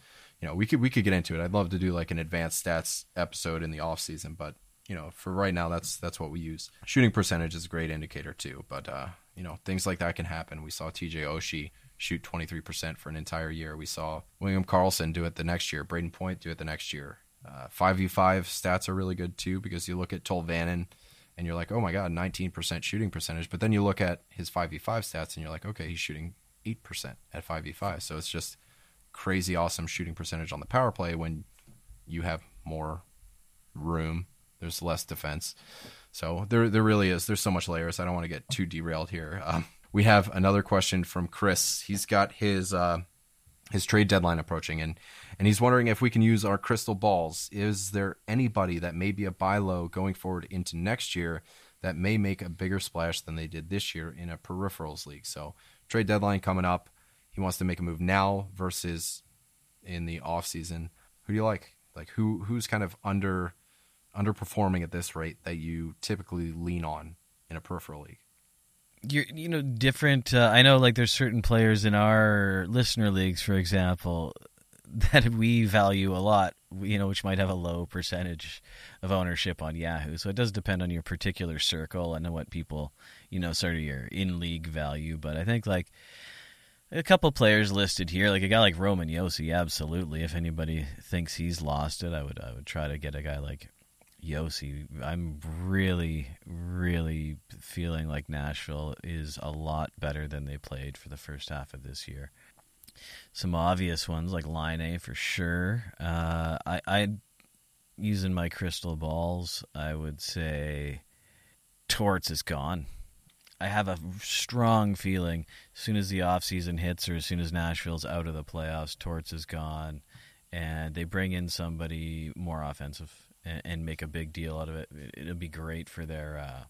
you know we could we could get into it. I'd love to do like an advanced stats episode in the off season, but you know, for right now, that's that's what we use. Shooting percentage is a great indicator too, but uh, you know, things like that can happen. We saw T.J. Oshie shoot 23% for an entire year. We saw William Karlsson do it the next year. Brayden Point do it the next year. Uh, 5v5 stats are really good too because you look at Tolvanen and you're like, oh my god, 19% shooting percentage. But then you look at his 5v5 stats and you're like, okay, he's shooting 8% at 5v5. So it's just crazy awesome shooting percentage on the power play when you have more room there's less defense. So there there really is. There's so much layers. I don't want to get too derailed here. Um, we have another question from Chris. He's got his uh, his trade deadline approaching, and and he's wondering if we can use our crystal balls. Is there anybody that may be a buy low going forward into next year that may make a bigger splash than they did this year in a peripherals league? So trade deadline coming up. He wants to make a move now versus in the off season. Who do you like? Like who who's kind of under underperforming at this rate that you typically lean on in a peripheral league? You're, you know, different. Uh, I know, like, there's certain players in our listener leagues, for example, <laughs> that we value a lot. You know, which might have a low percentage of ownership on Yahoo. So it does depend on your particular circle and what people, you know, sort of your in league value. But I think like A couple players listed here, like a guy like Roman Josi, absolutely. If anybody thinks he's lost it, I would I would try to get a guy like Josi. I'm really, really feeling like Nashville is a lot better than they played for the first half of this year. Some obvious ones like Laine for sure. Uh, I, I using my crystal balls, I would say Torts is gone. I have a strong feeling as soon as the offseason hits or as soon as Nashville's out of the playoffs, Torts is gone and they bring in somebody more offensive and, and make a big deal out of it. It'll be great for their uh,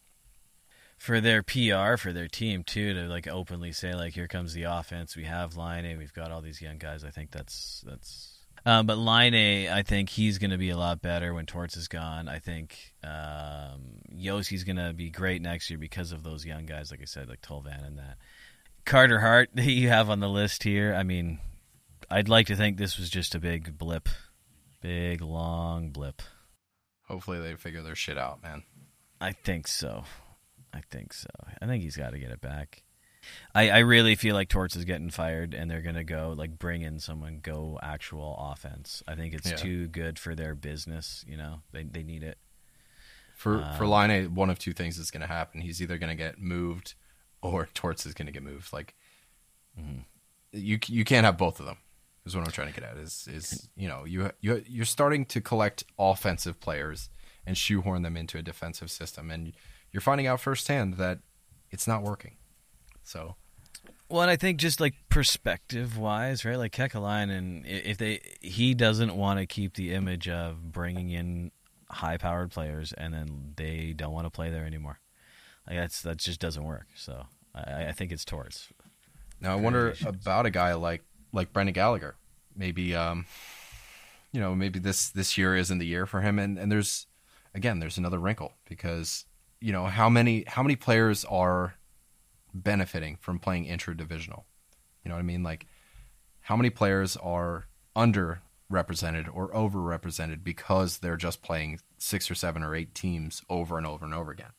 for their PR for their team too to like openly say like here comes the offense. We have Laine, we've got all these young guys. I think that's that's um, but Laine, I think he's going to be a lot better when Torts is gone. I think um, Josi's going to be great next year because of those young guys, like I said, like Tolvan and that. Carter Hart <laughs> that you have on the list here. I mean, I'd like to think this was just a big blip, big long blip. Hopefully they figure their shit out, man. I think so. I think so. I think he's got to get it back. I, I really feel like Torts is getting fired, and they're gonna go like bring in someone go actual offense. I think it's yeah. too good for their business. You know, they they need it. For um, for Laine, one of two things is gonna happen. He's either gonna get moved, or Torts is gonna get moved. Like, mm-hmm. you you can't have both of them. Is what I'm trying to get at. Is is you know you you you're starting to collect offensive players and shoehorn them into a defensive system, and you're finding out firsthand that it's not working. So, well, and I think just like perspective wise, right? Like Kekalainen, and if they he doesn't want to keep the image of bringing in high powered players and then they don't want to play there anymore. Like that's that just doesn't work. So I, I think it's Torts. Now I wonder about a guy like like Brendan Gallagher. Maybe um, you know, maybe this this year isn't the year for him. And and there's again, there's another wrinkle because you know how many how many players are benefiting from playing intra-divisional. You know what I mean? Like how many players are underrepresented or overrepresented because they're just playing six or seven or eight teams over and over and over again.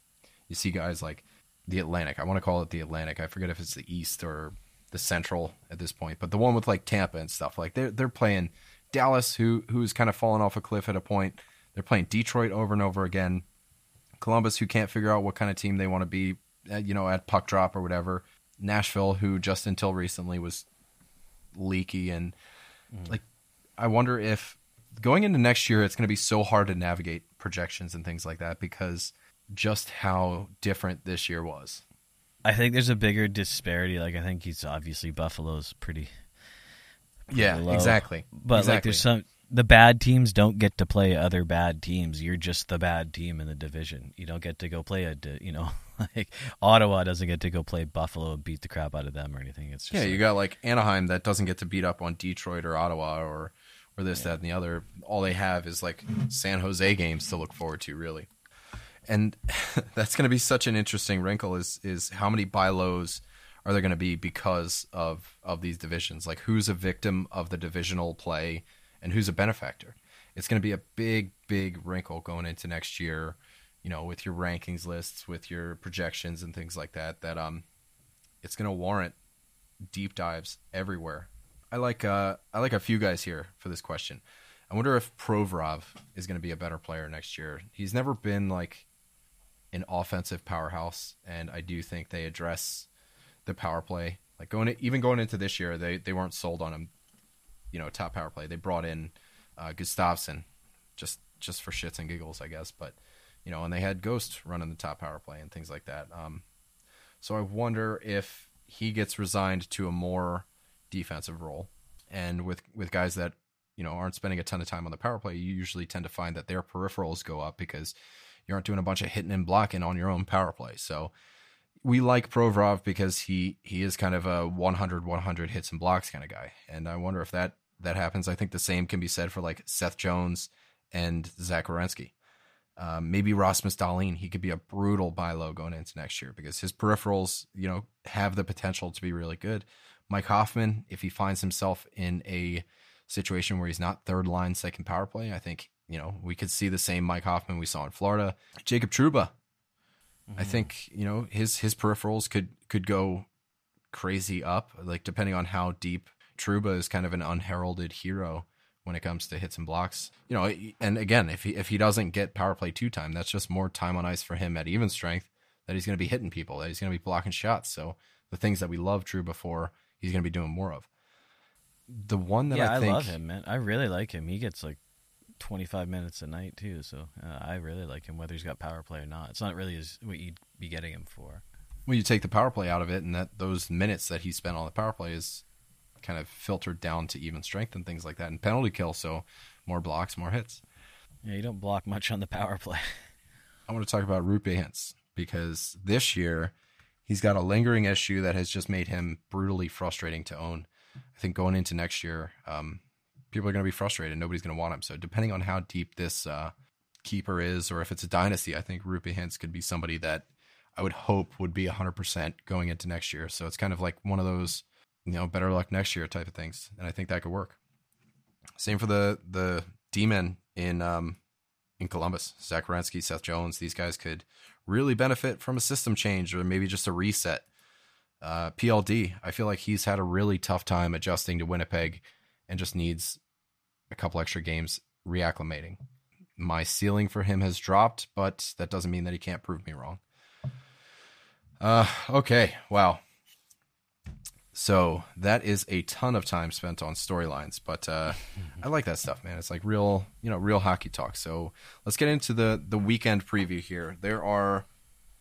You see guys like the Atlantic. I want to call it the Atlantic. I forget if it's the East or the Central at this point, but the one with like Tampa and stuff. Like they're they're playing Dallas, who who's kind of fallen off a cliff at a point. They're playing Detroit over and over again. Columbus, who can't figure out what kind of team they want to be you know, at puck drop or whatever. Nashville, who just until recently was leaky and mm. like, I wonder if going into next year, it's going to be so hard to navigate projections and things like that because just how different this year was. I think there's a bigger disparity. Like I think he's obviously Buffalo's pretty. pretty yeah, low. exactly. But exactly. like there's some the bad teams don't get to play other bad teams. You're just the bad team in the division. You don't get to go play a, you know, <laughs> like Ottawa doesn't get to go play Buffalo and beat the crap out of them or anything. It's just yeah, like, you got like Anaheim that doesn't get to beat up on Detroit or Ottawa or or this, yeah. that, and the other. All they have is like San Jose games to look forward to, really. And <laughs> that's going to be such an interesting wrinkle. Is is how many buy lows are there going to be because of of these divisions? Like who's a victim of the divisional play? and who's a benefactor. It's going to be a big, big wrinkle going into next year, you know, with your rankings lists, with your projections and things like that. That um, it's going to warrant deep dives everywhere. I like uh, I like a few guys here for this question. I wonder if Provorov is going to be a better player next year. He's never been like an offensive powerhouse, and I do think they address the power play. Like going to, even going into this year, they they weren't sold on him you know top power play. They brought in uh, Gustafsson just just for shits and giggles, I guess. But you know, and they had Ghost running the top power play and things like that. Um, so I wonder if he gets resigned to a more defensive role, and with with guys that you know aren't spending a ton of time on the power play, you usually tend to find that their peripherals go up because you aren't doing a bunch of hitting and blocking on your own power play. So we like Provorov because he he is kind of a 100 100 hits and blocks kind of guy, and I wonder if that that happens. I think the same can be said for like Seth Jones and Zach Werenski. Um, maybe Rasmus Dahlin, he could be a brutal buy low going into next year because his peripherals, you know, have the potential to be really good. Mike Hoffman, if he finds himself in a situation where he's not third line second power play, I think you know we could see the same Mike Hoffman we saw in Florida. Jacob Trouba, mm-hmm. I think you know his his peripherals could could go crazy up. Like depending on how deep Trouba is kind of an unheralded hero when it comes to hits and blocks. You know, and again, if he if he doesn't get power play two time, that's just more time on ice for him at even strength that he's going to be hitting people, that he's going to be blocking shots. So the things that we love Trouba for, he's going to be doing more of. The one that yeah, I, think, I love him, man. I really like him. He gets like 25 minutes a night too, so uh, I really like him whether he's got power play or not. It's not really as what you'd be getting him for. Well, you take the power play out of it, and that those minutes that he spent on the power play is kind of filtered down to even strength and things like that, and penalty kill. So more blocks, more hits. Yeah, you don't block much on the power play. <laughs> I want to talk about Roope Hintz because this year he's got a lingering issue that has just made him brutally frustrating to own. I think going into next year, um, people are going to be frustrated. Nobody's going to want him. So depending on how deep this uh, keeper is, or if it's a dynasty, I think Roope Hintz could be somebody that I would hope would be 100% going into next year. So it's kind of like one of those, you know, better luck next year type of things. And I think that could work. Same for the the D-men in um, in Columbus. Zach Seth Jones, these guys could really benefit from a system change or maybe just a reset. Uh, PLD, I feel like he's had a really tough time adjusting to Winnipeg and just needs a couple extra games reacclimating. My ceiling for him has dropped, but that doesn't mean that he can't prove me wrong. Uh, okay, wow. So that is a ton of time spent on storylines, but uh, <laughs> I like that stuff, man. It's like real, you know, real hockey talk. So let's get into the the weekend preview here. There are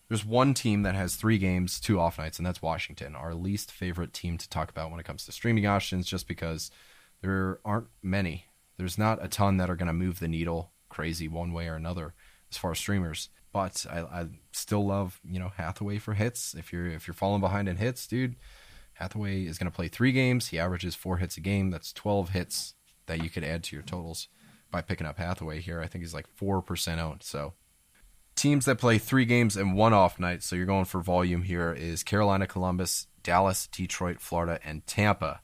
there's one team that has three games, two off nights, and that's Washington, our least favorite team to talk about when it comes to streaming options, just because there aren't many. There's not a ton that are going to move the needle crazy one way or another as far as streamers. But I, I still love you know Hathaway for hits. If you're if you're falling behind in hits, dude, Hathaway is going to play three games. He averages four hits a game. That's 12 hits that you could add to your totals by picking up Hathaway here. I think he's like four percent owned. So teams that play three games and one off night. So you're going for volume here is Carolina, Columbus, Dallas, Detroit, Florida, and Tampa.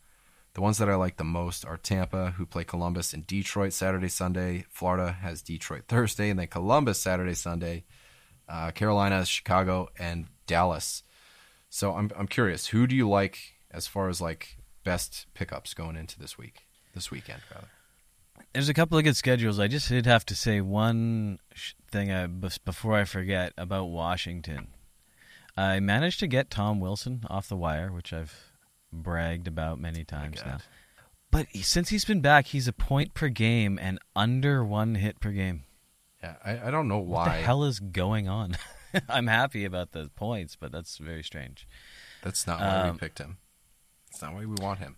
The ones that I like the most are Tampa, who play Columbus and Detroit Saturday, Sunday. Florida has Detroit Thursday, and then Columbus Saturday, Sunday. Uh, Carolina, Chicago, and Dallas. So I'm I'm curious, who do you like as far as like best pickups going into this week, this weekend rather? There's a couple of good schedules. I just did have to say one thing I, before I forget about Washington. I managed to get Tom Wilson off the wire, which I've bragged about many times now. But since he's been back, he's a point per game and under one hit per game. Yeah, I, I don't know why. What the hell is going on? <laughs> I'm happy about the points, but that's very strange. That's not why um, we picked him. That's not why we want him.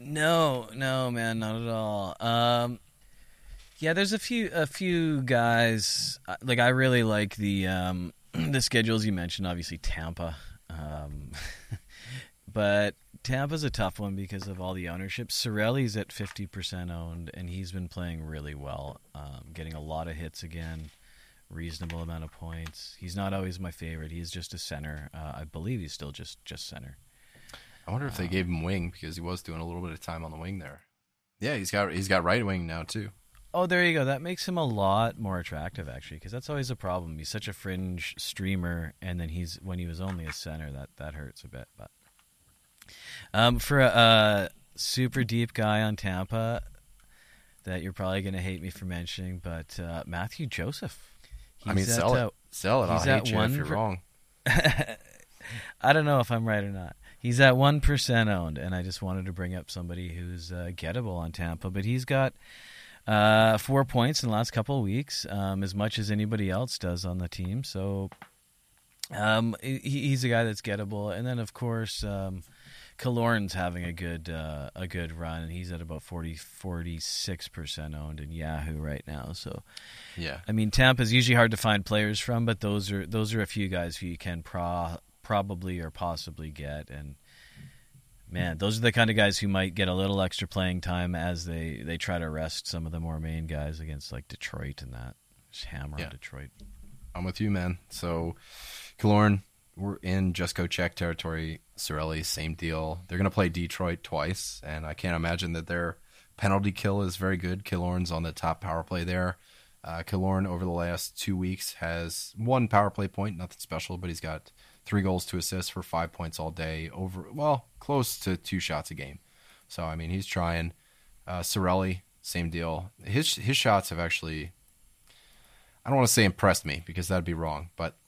No, no, man, not at all. Um, yeah, there's a few a few guys like I really like the um, <clears throat> the schedules you mentioned. Obviously, Tampa. Um, <laughs> but Tampa's a tough one because of all the ownership. Cirelli's at 50% owned, and he's been playing really well, um, getting a lot of hits again, reasonable amount of points. He's not always my favorite. He's just a center. Uh, I believe he's still just, just center. I wonder if they um, gave him wing because he was doing a little bit of time on the wing there. Yeah, he's got he's got right wing now too. Oh, there you go. That makes him a lot more attractive, actually, because that's always a problem. He's such a fringe streamer, and then he's when he was only a center, that that hurts a bit. But um, for a, a, super deep guy on Tampa that you're probably going to hate me for mentioning, but uh, Mathieu Joseph. He's I mean, sell it. Sell it. I'll hate you if you're per- wrong. <laughs> I don't know if I'm right or not. He's at one percent owned, and I just wanted to bring up somebody who's uh, gettable on Tampa, but he's got uh, four points in the last couple of weeks, um, as much as anybody else does on the team. So um, he, he's a guy that's gettable, and then of course um, Killorn's having a good uh, a good run, and he's at about 46 percent owned in Yahoo right now. So, yeah, I mean Tampa's usually hard to find players from, but those are those are a few guys who you can pro- probably or possibly get, and man, those are the kind of guys who might get a little extra playing time as they they try to rest some of the more main guys against like Detroit and that. Just hammer yeah. on Detroit. I'm with you, man. So, Killorn, we're in just go check territory. Cirelli, same deal. They're going to play Detroit twice, and I can't imagine that their penalty kill is very good. Killorn's on the top power play there. Uh, Killorn over the last two weeks has one power play point, nothing special, but he's got three goals to assist for five points all day. Over well, close to two shots a game. So I mean, he's trying. Uh, Cirelli, same deal. His his shots have actually. I don't want to say impressed me because that'd be wrong, but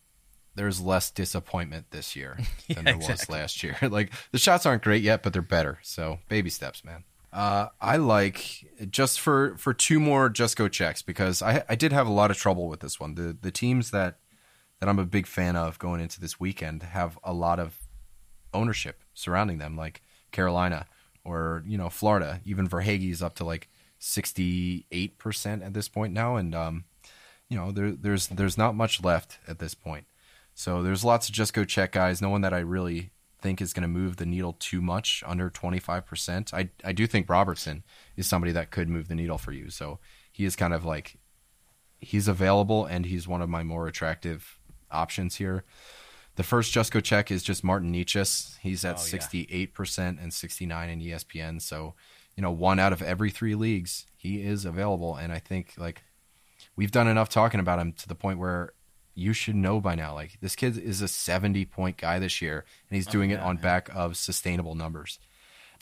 there's less disappointment this year <laughs> than yeah, there exactly. was last year. <laughs> like the shots aren't great yet, but they're better. So baby steps, man. Uh, I like just for for two more just go checks because I I did have a lot of trouble with this one. The the teams that that I'm a big fan of going into this weekend have a lot of ownership surrounding them, like Carolina or you know Florida. Even Verhaeghe is up to like 68 percent at this point now, and um, you know there there's there's not much left at this point. So there's lots of just go check guys. No one that I really think is going to move the needle too much under 25%. I, I do think Robertson is somebody that could move the needle for you. So he is kind of like, he's available and he's one of my more attractive options here. The first Just Go check is just Martin Necas. He's at oh, 68% and 69 in ESPN. So, you know, one out of every three leagues, he is available. And I think like we've done enough talking about him to the point where you should know by now. Like this kid is a 70 point guy this year, and he's doing oh, yeah, it on back of sustainable numbers.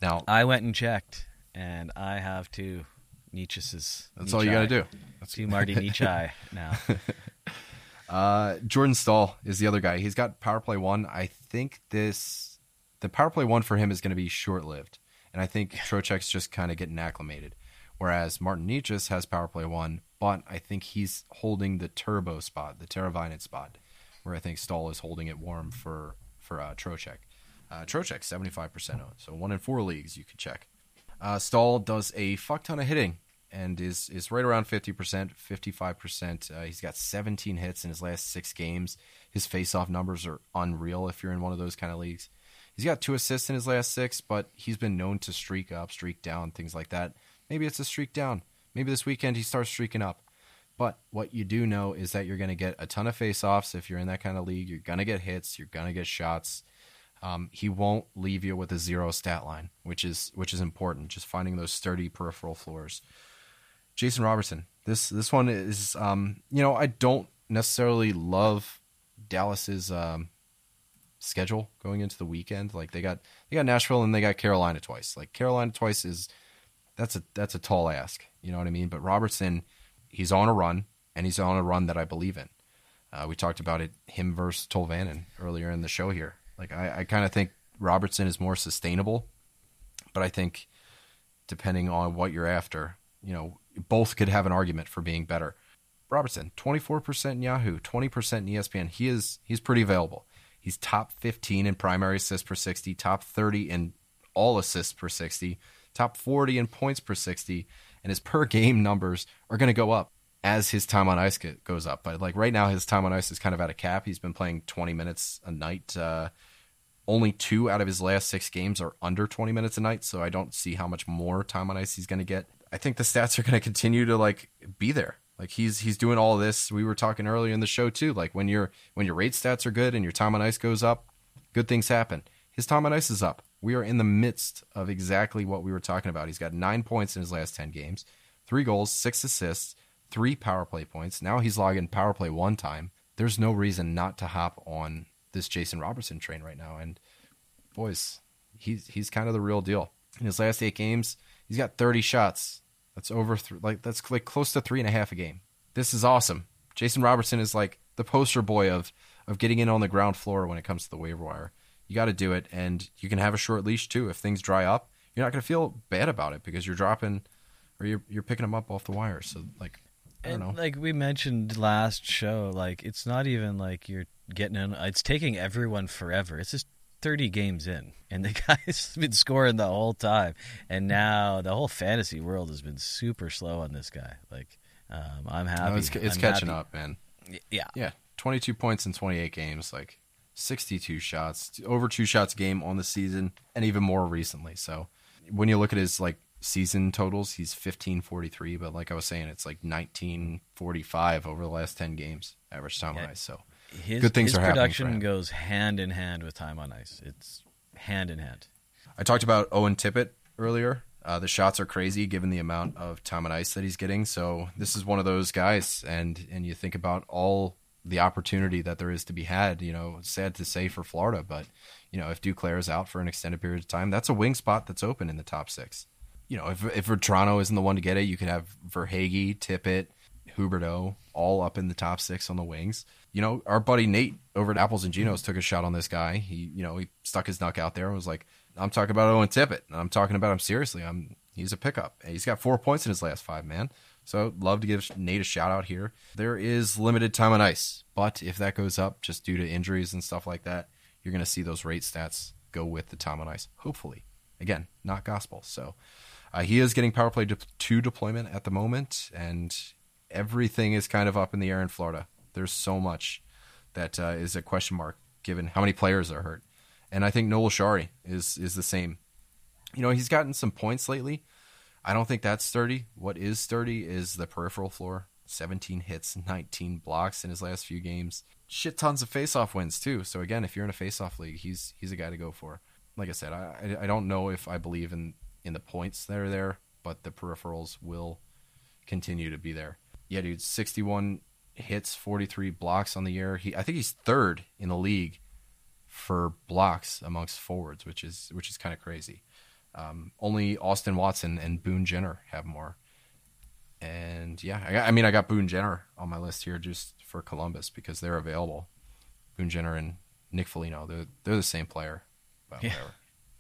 Now, I went and checked, and I have two Necas's. That's all you got to do. That's two Marty <laughs> Nietzsche now. <laughs> Uh, Jordan Staal is the other guy. He's got power play one. I think this the power play one for him is going to be short lived, and I think Trocheck's just kind of getting acclimated. Whereas Martin Necas has power play one, but I think he's holding the turbo spot, the Teravainen spot, where I think Staal is holding it warm for for uh, Trocheck. Uh, five percent owned, so one in four leagues you could check. Uh, Staal does a fuck ton of hitting and is is right around fifty percent, fifty five percent. Uh, he's got seventeen hits in his last six games. His face off numbers are unreal if you're in one of those kind of leagues. He's got two assists in his last six, but he's been known to streak up, streak down, things like that. Maybe it's a streak down. Maybe this weekend he starts streaking up. But what you do know is that you're going to get a ton of face-offs if you're in that kind of league. You're going to get hits. You're going to get shots. Um, he won't leave you with a zero stat line, which is which is important. Just finding those sturdy peripheral floors. Jason Robertson. This this one is um, you know I don't necessarily love Dallas's um, schedule going into the weekend. Like they got they got Nashville and they got Carolina twice. Like Carolina twice is that's a that's a tall ask. You know what I mean? But Robertson, he's on a run, and he's on a run that I believe in. Uh, we talked about it, him versus Tolvanen earlier in the show here. Like I, I kind of think Robertson is more sustainable, but I think depending on what you're after, you know, both could have an argument for being better. Robertson, 24% in Yahoo, 20% in ESPN. He is he's pretty available. He's top 15 in primary assists per 60, top 30 in all assists per 60, top 40 in points per 60, and his per game numbers are going to go up as his time on ice get, goes up. But like right now, his time on ice is kind of at a cap. He's been playing 20 minutes a night. Uh, only two out of his last six games are under 20 minutes a night, so I don't see how much more time on ice he's going to get. I think the stats are going to continue to like be there. Like he's he's doing all this. We were talking earlier in the show too. Like when your when your rate stats are good and your time on ice goes up, good things happen. His time on ice is up we are in the midst of exactly what we were talking about. He's got nine points in his last 10 games, three goals, six assists, three power play points. Now he's logging power play one time. There's no reason not to hop on this Jason Robertson train right now. And boys, he's he's kind of the real deal. In his last eight games, he's got 30 shots. That's over th- like that's like close to three and a half a game. This is awesome. Jason Robertson is like the poster boy of of getting in on the ground floor when it comes to the waiver wire you got to do it, and you can have a short leash too. If things dry up, you're not going to feel bad about it because you're dropping or you're you're picking them up off the wire. So like, I don't and know. Like we mentioned last show, like it's not even like you're getting in. It's taking everyone forever. It's just 30 games in, and the <laughs> guy's been scoring the whole time. And now the whole fantasy world has been super slow on this guy. Like, um, I'm happy. No, it's, it's catching happy. up, man. Yeah, yeah. 22 points in 28 games. Like, 62 shots, over two shots a game on the season, and even more recently. So when you look at his like season totals, he's 1543, but like I was saying, it's like 1945 over the last 10 games average time yeah. on ice. So his, good things his are production happening. goes hand in hand with time on ice. It's hand in hand. I talked about Owen Tippett earlier. Uh, the shots are crazy given the amount of time on ice that he's getting. So this is one of those guys, and and you think about all the opportunity that there is to be had. You know, sad to say for Florida, but you know if Duclair is out for an extended period of time, that's a wing spot that's open in the top six. You know, if if Vatrano isn't the one to get it, you could have Verhaeghe, Tippett, Huberdeau all up in the top six on the wings. You know, our buddy Nate over at Apples and Ginos took a shot on this guy. He, you know, he stuck his neck out there and was like, "I'm talking about Owen Tippett. I'm talking about him seriously. I'm he's a pickup. He's got four points in his last five, man. So love to give Nate a shout out here. There is limited time on ice, but if that goes up just due to injuries and stuff like that, you're going to see those rate stats go with the time on ice. Hopefully, again, not gospel. So uh, he is getting power play de- two deployment at the moment, and everything is kind of up in the air in Florida. There's so much that uh, is a question mark given how many players are hurt. And I think Noel Acciari is is the same. You know, he's gotten some points lately. I don't think that's sturdy. What is sturdy is the peripheral floor. 17 hits, <laughs> 19 blocks in his last few games. Shit tons of faceoff wins too. So again, if you're in a faceoff league, he's he's a guy to go for. Like I said, I I don't know if I believe in in the points that are there, but the peripherals will continue to be there yeah, dude, 61 hits, 43 blocks on the year. He, I think he's third in the league for blocks amongst forwards, which is which is kind of crazy. Um, only Austin Watson and Boone Jenner have more. And yeah, I, got, I, mean, I got Boone Jenner on my list here just for Columbus because they're available. Boone Jenner and Nick Foligno, they're they're the same player. But yeah. Whatever.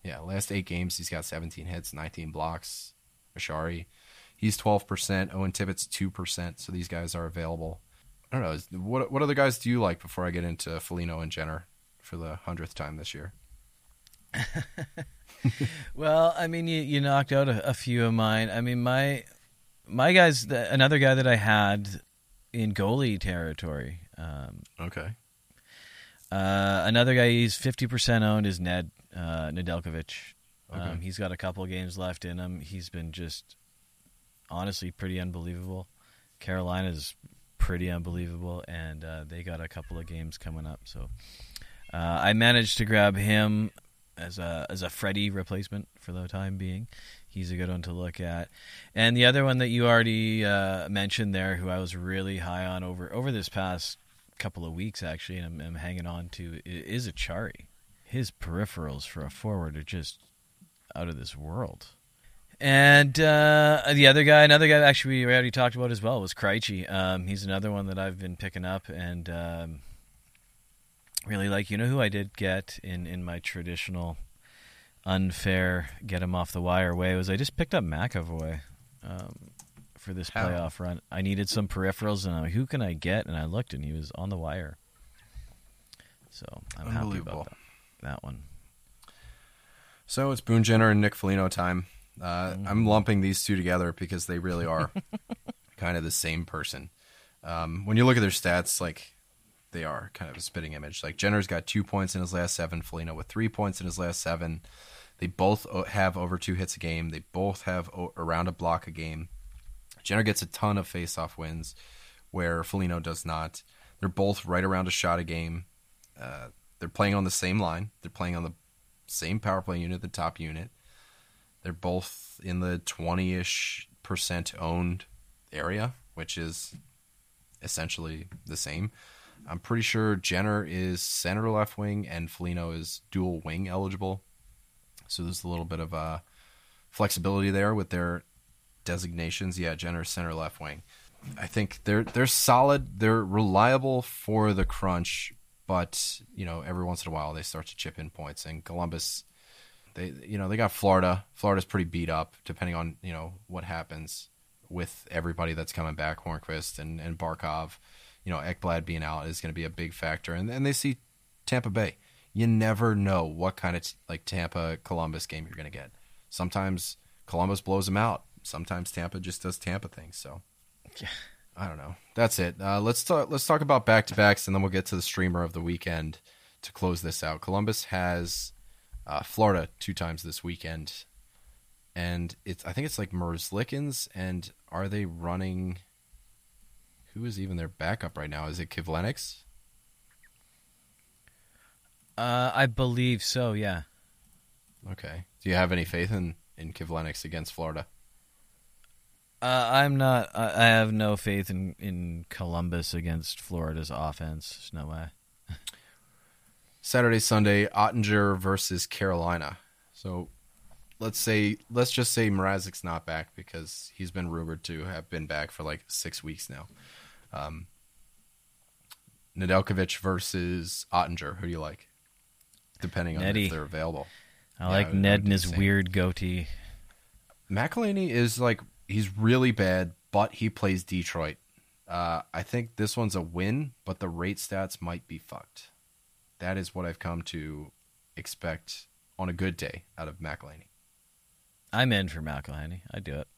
Yeah, last eight games he's got 17 hits, 19 blocks. Acciari, He's 12%. Owen Tippett's 2%. So these guys are available. I don't know. What, what other guys do you like before I get into Foligno and Jenner for the 100th time this year? <laughs> well, I mean, you, you knocked out a, a, few of mine. I mean, my my guys, the, another guy that I had in goalie territory. Um, okay. Uh, another guy he's fifty percent owned is Ned uh, Nedeljkovic. Okay. Um, he's got a couple games left in him. He's been just honestly pretty unbelievable. Carolina's pretty unbelievable, and uh, they got a couple of games coming up. So uh, I managed to grab him as a as a Freddie replacement for the time being. He's a good one to look at. And the other one that you already uh, mentioned there, who I was really high on over over this past couple of weeks actually, and I'm, I'm hanging on to, is Acciari. His peripherals for a forward are just out of this world. And uh, the other guy, another guy actually we already talked about as well was Krejci. Um, he's another one that I've been picking up and um, really like. You know who I did get in, in my traditional unfair get him off the wire way was I just picked up McAvoy um, for this How? playoff run. I needed some peripherals and I'm like, who can I get? And I looked and he was on the wire. So I'm happy about that, that one. So it's Boone Jenner and Nick Foligno time. Uh, I'm lumping these two together because they really are <laughs> kind of the same person. Um, when you look at their stats, like they are kind of a spitting image. Like Jenner's got two points in his last seven, Foligno with three points in his last seven. They both have over two hits a game. They both have around a block a game. Jenner gets a ton of face-off wins, where Foligno does not. They're both right around a shot a game. Uh, they're playing on the same line. They're playing on the same power play unit, the top unit. They're both in the 20 ish percent owned area, which is essentially the same. I'm pretty sure Jenner is center left wing and Foligno is dual wing eligible. So there's a little bit of uh, flexibility there with their designations. Yeah, Jenner center left wing. I think they're they're solid. They're reliable for the crunch, but you know every once in a while they start to chip in points. And Columbus they you know they got Florida. Florida's pretty beat up, depending on you know what happens with everybody that's coming back. Hornqvist and and Barkov, you know Ekblad being out is going to be a big factor, and and they see Tampa Bay. You never know what kind of t- like Tampa Columbus game you're going to get. Sometimes Columbus blows them out. Sometimes Tampa just does Tampa things. So. Yeah. I don't know. That's it. Uh, let's talk. Let's talk about back to backs, and then we'll get to the streamer of the weekend to close this out. Columbus has uh, Florida two times this weekend, and it's I think it's like Merzlikins, and are they running? Who is even their backup right now? Is it Kivlenieks? Uh, I believe so. Yeah. Okay. Do you have any faith in in Kivlenieks against Florida. Uh, I'm not. I have no faith in in Columbus against Florida's offense. no way. <laughs> Saturday, Sunday, Ottinger versus Carolina. So let's say let's just say Mrazek's not back because he's been rumored to have been back for like six weeks now. Um, Nedeljkovic versus Oettinger. Who do you like? Depending on Nettie. if they're available. I yeah, like Ned and his weird goatee. McElhinney is like he's really bad, but he plays Detroit. Uh, I think this one's a win, but the rate stats might be fucked. That is what I've come to expect on a good day out of McElhinney. I'm in for McElhinney. I do it.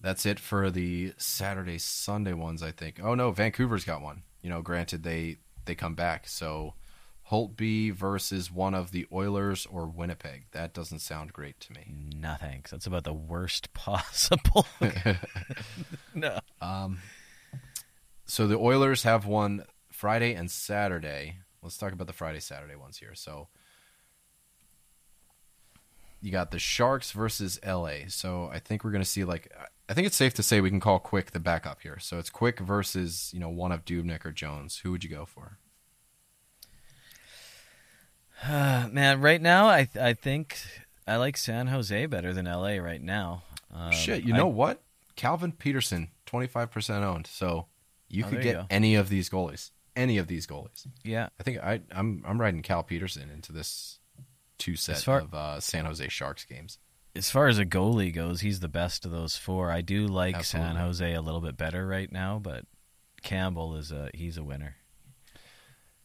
That's it for the Saturday Sunday ones. I think. Oh no, Vancouver's got one. You know, granted they they come back. So Holtby versus one of the Oilers or Winnipeg. That doesn't sound great to me. No thanks. That's about the worst <laughs> possible. <laughs> no. Um. So the Oilers have one Friday and Saturday. Let's talk about the Friday Saturday ones here. So you got the Sharks versus LA. So I think we're going to see like I think it's safe to say we can call Quick the backup here. So it's Quick versus you know one of Dubnyk or Jones. Who would you go for? Uh, <sighs> man, right now I I think I like San Jose better than LA right now. Um, Shit, you know I, what? Calvin Petersen, twenty five percent owned. So you oh, could get you any of these goalies. Any of these goalies. Yeah. I think I I'm I'm riding Cal Petersen into this two set far, of uh, San Jose Sharks games. As far as a goalie goes, he's the best of those four. I do like Absolutely. San Jose a little bit better right now, but Campbell is a he's a winner.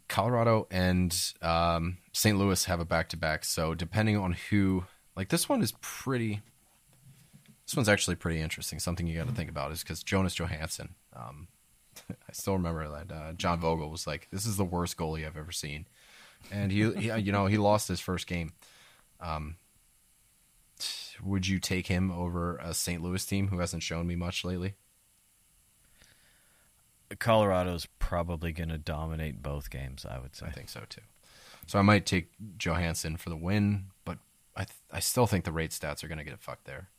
Colorado and um, St. Louis have a back to back, so depending on who, like this one is pretty. This one's actually pretty interesting. Something you got to think about is because Jonas Johansson. Um, <laughs> I still remember that uh, John Vogl was like, "This is the worst goalie I've ever seen." And he, he you know he lost his first game. Um, would you take him over a St. Louis team who hasn't shown me much lately? Colorado's probably going to dominate both games. I would say. I think so too. So I might take Johansson for the win, but I th- I still think the rate stats are going to get fucked there.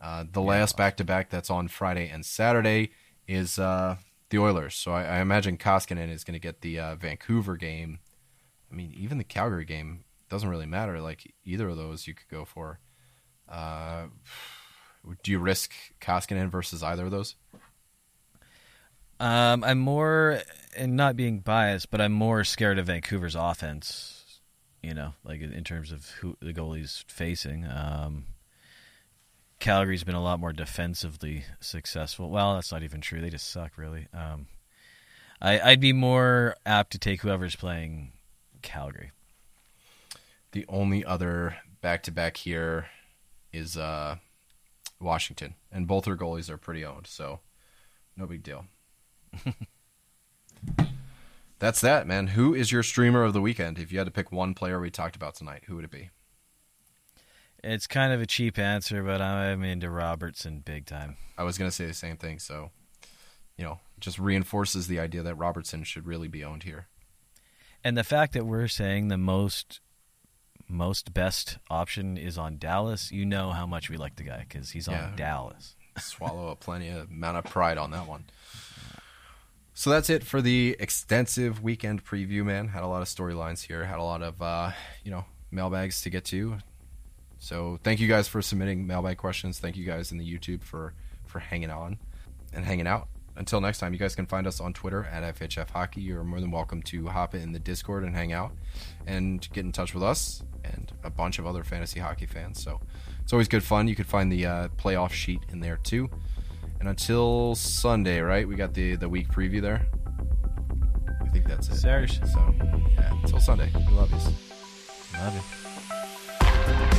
Uh, the yeah, last back to back that's on Friday and Saturday is uh, the Oilers. So I, I imagine Koskinen is going to get the uh, Vancouver game I mean, even the Calgary game doesn't really matter. Like either of those, you could go for. Uh, do you risk Koskinen versus either of those? Um, I'm more, and not being biased, but I'm more scared of Vancouver's offense. You know, like in terms of who the goalie's facing. Um, Calgary's been a lot more defensively successful. Well, that's not even true. They just suck, really. Um, I, I'd be more apt to take whoever's playing Calgary. The only other back to back here is uh, Washington, and both their goalies are pretty owned, so no big deal. <laughs> That's that, man. Who is your streamer of the weekend? If you had to pick one player we talked about tonight, who would it be? It's kind of a cheap answer, but I'm into Robertson big time. I was going to say the same thing, so you know, just reinforces the idea that Robertson should really be owned here. And the fact that we're saying the most most best option is on Dallas, you know how much we like the guy because he's yeah. on Dallas. <laughs> Swallow a plenty of amount of pride on that one. So that's it for the extensive weekend preview, man. Had a lot of storylines here. Had a lot of uh, you know mailbags to get to. So thank you guys for submitting mailbag questions. Thank you guys in the YouTube for for hanging on and hanging out until next time, you guys can find us on Twitter at FHF Hockey. You're more than welcome to hop in the Discord and hang out and get in touch with us and a bunch of other fantasy hockey fans. So it's always good fun. You can find the uh, playoff sheet in there too. And until Sunday, right? We got the the week preview there. I think that's it. Serge. So yeah, until Sunday. We love you. Love you.